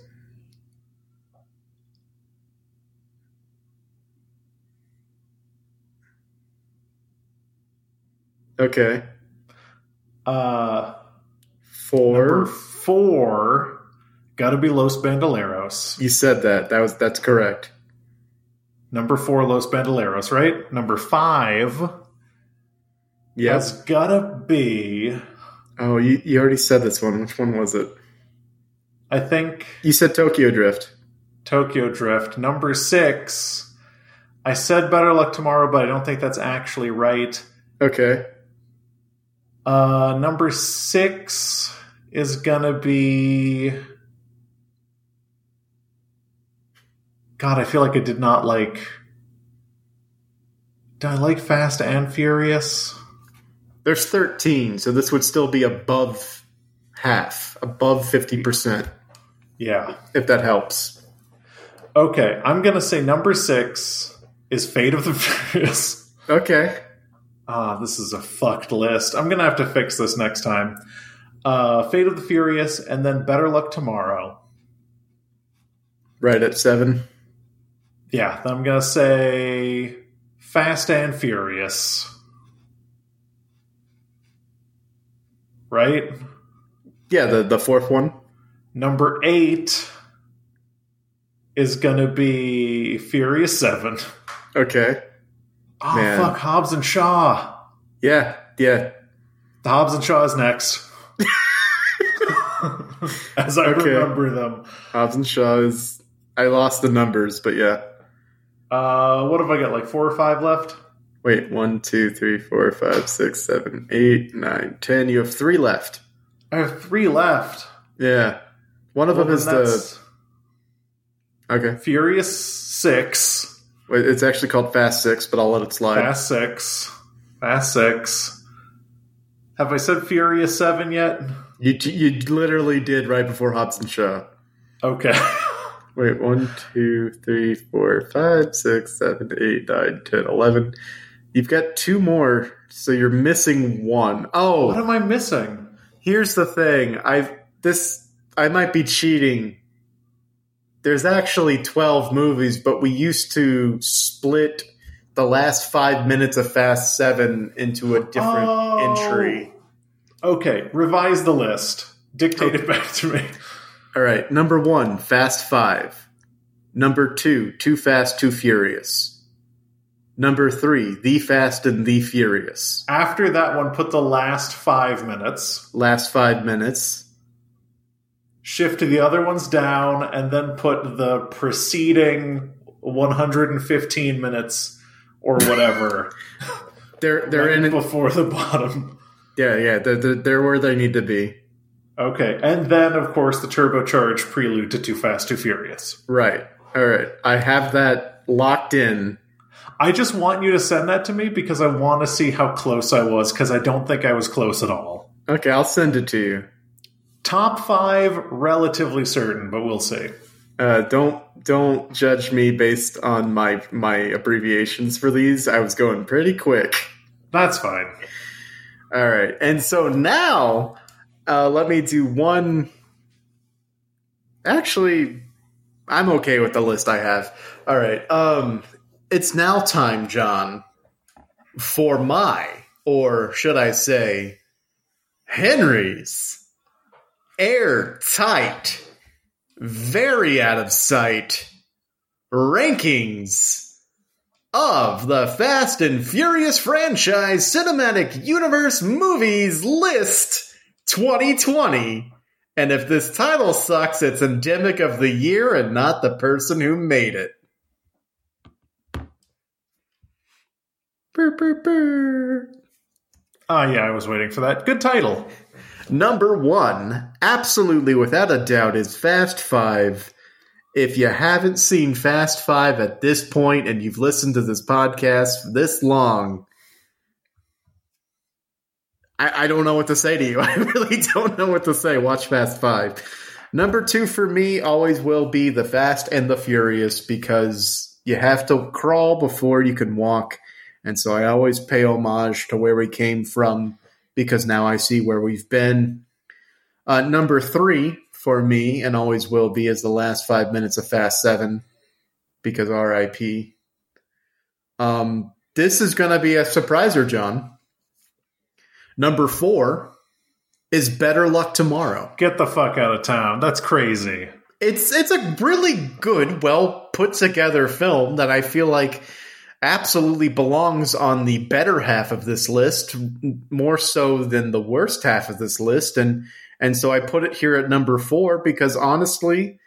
Okay.
Uh,
Four.
number four, got to be Los Bandoleros.
You said that. That was that's correct.
Number four, Los Bandoleros, right? Number five
Yes.
has got to be,
Oh, you, you already said this one. Which one was it?
I think,
You said Tokyo Drift.
Tokyo Drift. Number six, I said Better Luck Tomorrow, but I don't think that's actually right.
Okay.
Uh, number six is gonna be. God, I feel like I did not like. Did I like Fast and Furious?
There's 13, so this would still be above half, above fifty percent,
Yeah.
if that helps.
Okay, I'm gonna say number six is Fate of the Furious.
Okay.
Ah, this is a fucked list. I'm gonna have to fix this next time. Uh, Fate of the Furious, and then Better Luck Tomorrow.
Right at seven.
Yeah, I'm gonna say Fast and Furious. Right?
Yeah, the, the fourth one.
Number eight is gonna be Furious Seven.
Okay.
Oh
Man.
fuck, Hobbs and Shaw.
Yeah, yeah.
The Hobbs and Shaw is next. As I
Okay.
remember them.
Hobbs and Shaw is. I lost the numbers, but yeah.
Uh, what have I got? Like four or five left?
Wait, one, two, three, four, five, six, seven, eight, nine, ten. You have three left.
I have three left.
Yeah. One of
Well,
them is the. Okay.
Furious Six,
Wait, It's actually called Fast Six, but I'll let it slide.
Fast Six, Fast Six. Have I said Furious Seven yet?
You, you literally did right before Hobbs and Shaw.
Okay.
Wait, one, two, three, four, five, six, seven, eight, nine, ten, eleven. You've got two more, so you're missing one. Oh,
what am I missing?
here's the thing. I've this I might be cheating. There's actually 12 movies, but we used to split the last 5 minutes of Fast 7 into a different
Oh.
entry.
Okay, revise the list. Dictate it back to me.
All right, number 1, Fast 5. Number 2, Too Fast, Too Furious. Number 3, The Fast and the Furious.
After that one, put the last five minutes.
Last 5 minutes.
shift the other ones down and then put the preceding 115 minutes or whatever
They're they're
right
in
before the bottom.
Yeah, yeah, they're, they're where they need to be.
Okay, and then of course the turbocharged prelude to Too Fast, Too Furious.
Right. All right. I have that locked in.
I just want you to send that to me because I want to see how close I was because I don't think I was close at all.
Okay, I'll send it to you.
Top five, relatively certain, but we'll see.
Uh, don't don't judge me based on my my abbreviations for these. I was going pretty quick.
That's fine.
All right, and so now uh, let me do one. Actually, I'm okay with the list I have. All right, um, it's now time, John, for my, or should I say, Henry's airtight, very out of sight rankings of the Fast and Furious franchise cinematic universe movies list 2020. And if this title sucks, it's endemic of the year and not the person who made it. Brr, brr, brr.
Ah, yeah, I was waiting for that. Good title.
Number one, absolutely without a doubt, is Fast Five. If you haven't seen Fast Five at this point and you've listened to this podcast this long, I, I don't know what to say to you. I really don't know what to say. Watch Fast Five. Number two for me always will be The Fast and the Furious because you have to crawl before you can walk. And so I always pay homage to where we came from because now I see where we've been. Uh, number three for me, and always will be, is the last five minutes of Fast Seven because RIP. Um, this is going to be a surpriser, John. Number four is Better Luck Tomorrow.
Get the fuck out of town. That's crazy.
It's it's a really good, well put together film that I feel like absolutely belongs on the better half of this list, more so than the worst half of this list, and and so I put it here at number four because honestly,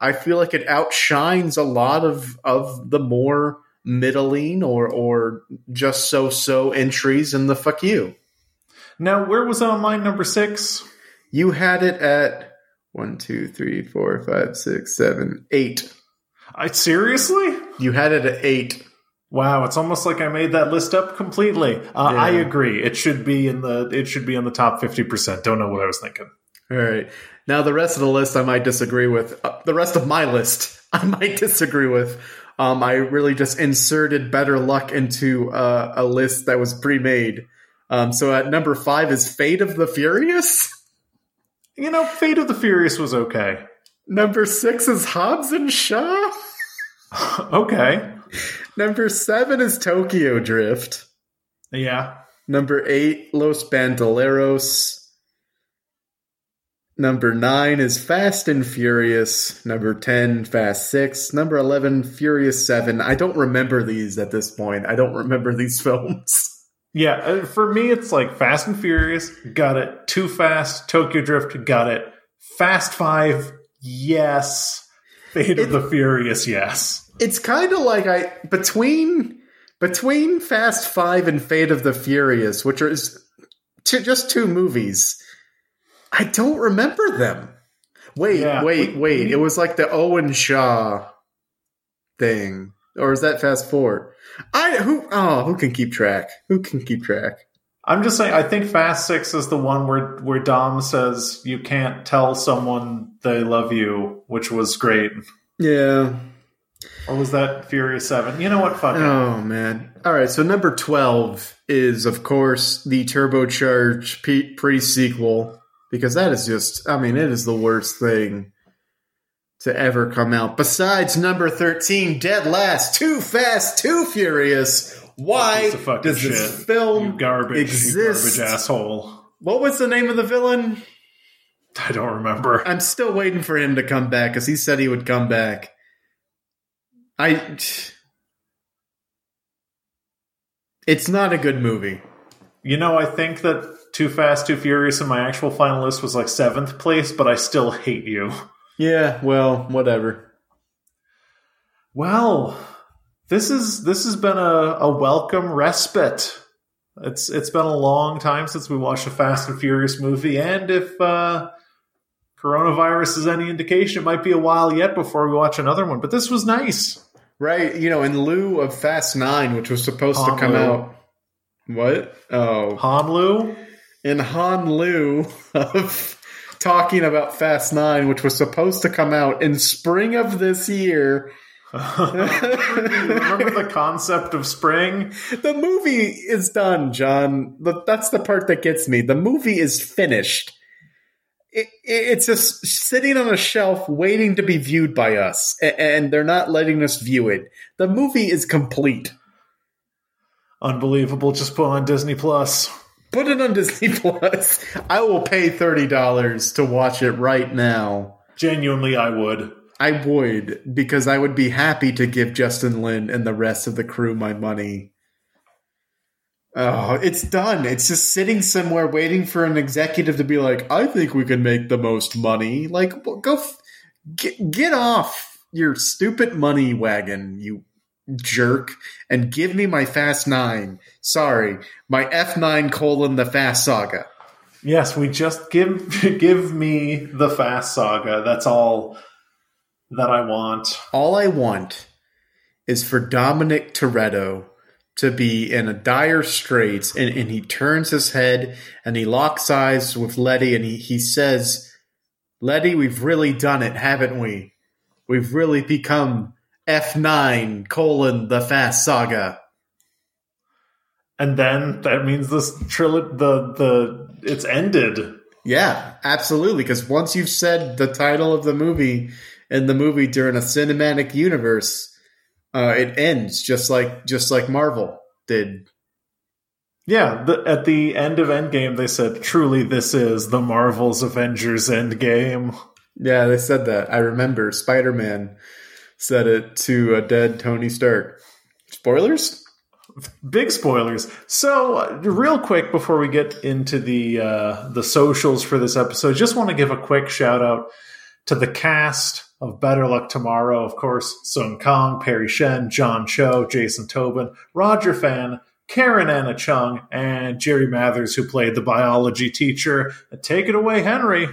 I feel like it outshines a lot of of the more middling or or just so so entries in the fuck you.
Now, where was on line number six?
You had it at one, two, three, four, five, six, seven, eight.
I seriously?
You had it at eight.
Wow, it's almost like I made that list up completely. Uh,
Yeah.
I agree. It should be in the it should be in the top fifty percent. Don't know what I was thinking.
All right. Now the rest of the list I might disagree with. Uh, the rest of my list I might disagree with. Um, I really just inserted better luck into uh, a list that was pre-made. Um, so at number five is Fate of the Furious.
You know, Fate of the Furious was okay.
Number six is Hobbs and Shaw.
okay.
Number seven is Tokyo Drift.
Yeah.
Number eight, Los Bandoleros. Number nine is Fast and Furious. Number 10, Fast 6. Number 11, Furious 7. I don't remember these at this point. I don't remember these films.
Yeah, uh, for me, it's like Fast and Furious, got it. Too Fast, Tokyo Drift, got it. Fast 5, yes. Fate of the Furious, yes.
It's kind of like I, between, between Fast 5 and Fate of the Furious, which are two, just two movies, I don't remember them. Wait, yeah. wait, wait. It was like the Owen Shaw thing. Or is that fast forward? I who oh who can keep track? Who can keep track?
I'm just saying I think Fast Six is the one where where Dom says you can't tell someone they love you, which was great.
Yeah.
Or was that Furious Seven? You know what? Fuck
Oh man! All right, so number twelve is of course the turbocharged pre sequel because that is just I mean it is the worst thing to ever come out. Besides number 13, Dead Last, Too Fast, Too Furious. Why does
shit.
this film
you garbage,
exist?
You garbage asshole.
What was the name of the villain?
I don't remember.
I'm still waiting for him to come back because he said he would come back. I. It's not a good movie.
You know, I think that Too Fast, Too Furious in my actual final list was like seventh place, but I still hate you.
Yeah, well, whatever.
Well, this is this has been a, a welcome respite. It's it's been a long time since we watched a Fast and Furious movie, and if uh, coronavirus is any indication, it might be a while yet before we watch another one. But this was nice,
right? You know, in lieu of Fast Nine, which was supposed to come out. What? Oh,
Han Lue.
In Han Lue of talking about Fast Nine, which was supposed to come out in spring of this year.
Remember the concept of spring?
The movie is done, John. That's the part that gets me. The movie is finished. It, it's just sitting on a shelf waiting to be viewed by us, and they're not letting us view it. The movie is complete.
Unbelievable. Just put on Disney Plus.
Put it on Disney Plus. I will pay thirty dollars to watch it right now.
Genuinely, I would.
I would because I would be happy to give Justin Lin and the rest of the crew my money. Oh, it's done. It's just sitting somewhere waiting for an executive to be like, "I think we can make the most money." Like, go f- get, get off your stupid money wagon, you jerk, and give me my Fast Nine. Sorry, my F nine colon the Fast Saga.
Yes, we just give give me the Fast Saga. That's all that I want.
All I want is for Dominic Toretto to be in a dire straits and, and he turns his head and he locks eyes with Letty and he, he says, Letty, we've really done it, haven't we? We've really become F9 colon the Fast Saga.
And then that means this trilogy, the, the, it's ended.
Yeah, absolutely. Because once you've said the title of the movie in the movie during a cinematic universe, uh, it ends just like just like Marvel did.
Yeah, the, at the end of Endgame, they said, "Truly, this is the Marvel's Avengers Endgame."
Yeah, they said that. I remember Spider Man said it to a dead Tony Stark. Spoilers?
Big spoilers. So, real quick before we get into the uh, the socials for this episode, just want to give a quick shout out to the cast of Better Luck Tomorrow. Of course, Sung Kang, Parry Shen, John Cho, Jason Tobin, Roger Fan, Karin Anna Cheung, and Jerry Mathers, who played the biology teacher. Take it away, Henry.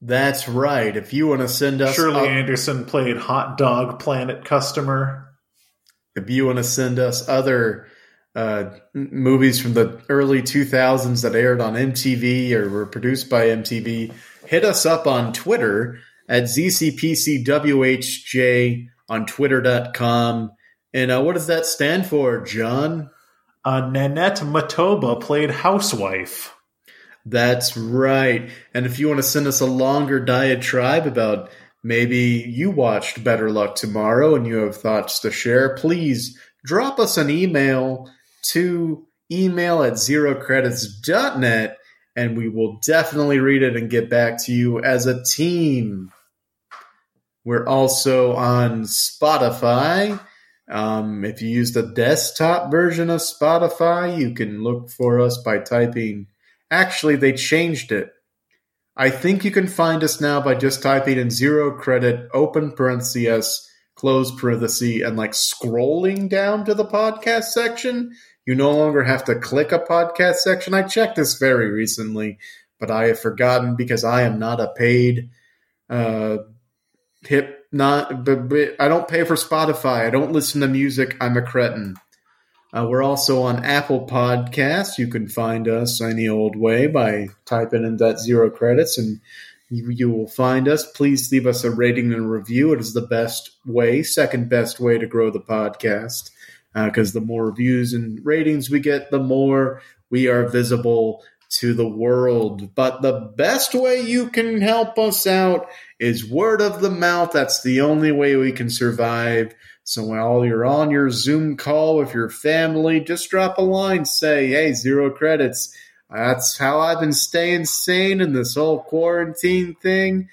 That's right. If you want to send us.
Shirley up, Anderson played Hot Dog Planet customer.
If you want to send us other uh, movies from the early 2000s that aired on MTV or were produced by MTV, hit us up on Twitter at ZCPCWHJ on twitter.com. And uh, what does that stand for, John?
Uh, Nanette Matoba played Housewife.
That's right. And if you want to send us a longer diatribe about maybe you watched Better Luck Tomorrow and you have thoughts to share, please drop us an email to email at zerocredits.net and we will definitely read it and get back to you as a team. We're also on Spotify. Um, if you use the desktop version of Spotify, you can look for us by typing. Actually, they changed it. I think you can find us now by just typing in zero credit, open parenthesis, close parenthesis, and like scrolling down to the podcast section. You no longer have to click a podcast section. I checked this very recently, but I have forgotten because I am not a paid uh, hip not but, but I don't pay for Spotify. I don't listen to music. I'm a cretin. Uh, we're also on Apple Podcasts. You can find us any old way by typing in that zero credits and you, you will find us. Please leave us a rating and review. It is the best way, second best way to grow the podcast. Because uh, the more reviews and ratings we get, the more we are visible to the world. But the best way you can help us out is word of the mouth. That's the only way we can survive. So while you're on your Zoom call with your family, just drop a line, say, hey, zero credits. That's how I've been staying sane in this whole quarantine thing.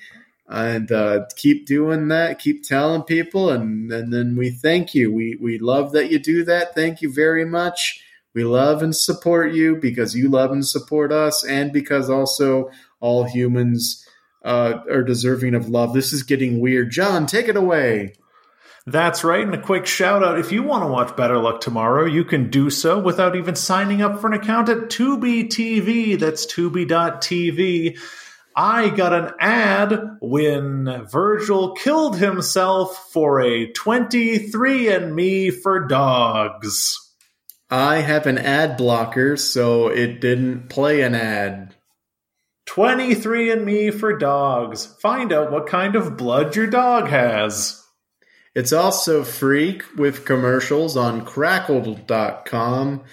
And uh, keep doing that, keep telling people, and, and then we thank you. We, we love that you do that. Thank you very much. We love and support you because you love and support us, and because also all humans uh, are deserving of love. This is getting weird. John, take it away.
That's right. And a quick shout out if you want to watch Better Luck Tomorrow, you can do so without even signing up for an account at Tubi TV. That's Tubi.tv. I got an ad when Virgil killed himself for a 23andMe for dogs.
I have an ad blocker, so it didn't play an ad.
23andMe for dogs. Find out what kind of blood your dog has.
It's also free with commercials on crackle.com.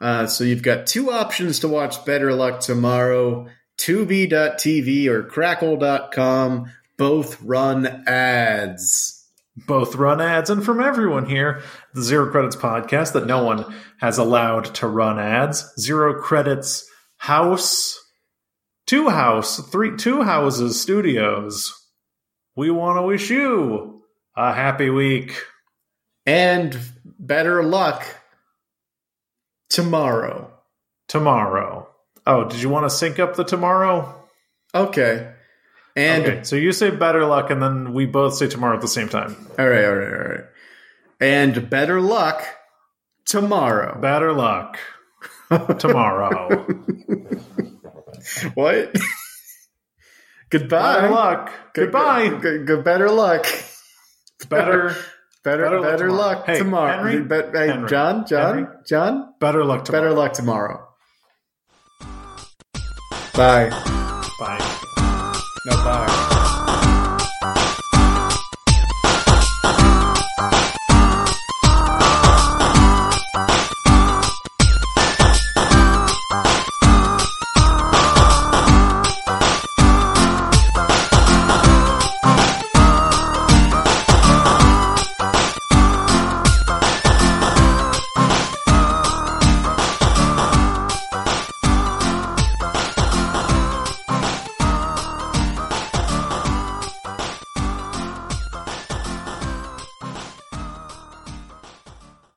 Uh, so you've got two options to watch Better Luck Tomorrow Tubi.tv or crackle.com. Both run ads
both run ads and from everyone here the zero credits podcast that no one has allowed to run ads zero credits house two house three two houses studios we want to wish you a happy week
and better luck tomorrow
tomorrow oh did you want to sync up the tomorrow
okay and okay,
so you say better luck, and then we both say tomorrow at the same time.
All right, all right, all right. And better luck tomorrow.
Better luck tomorrow.
what? Goodbye.
Better luck. Goodbye.
Good, good, good, better luck.
Better.
Better, better, better luck, tomorrow. Hey, tomorrow.
Henry,
Be- hey, Henry, John, John,
Henry,
John.
Better luck tomorrow.
Better luck tomorrow. Bye.
Bye.
No, bye.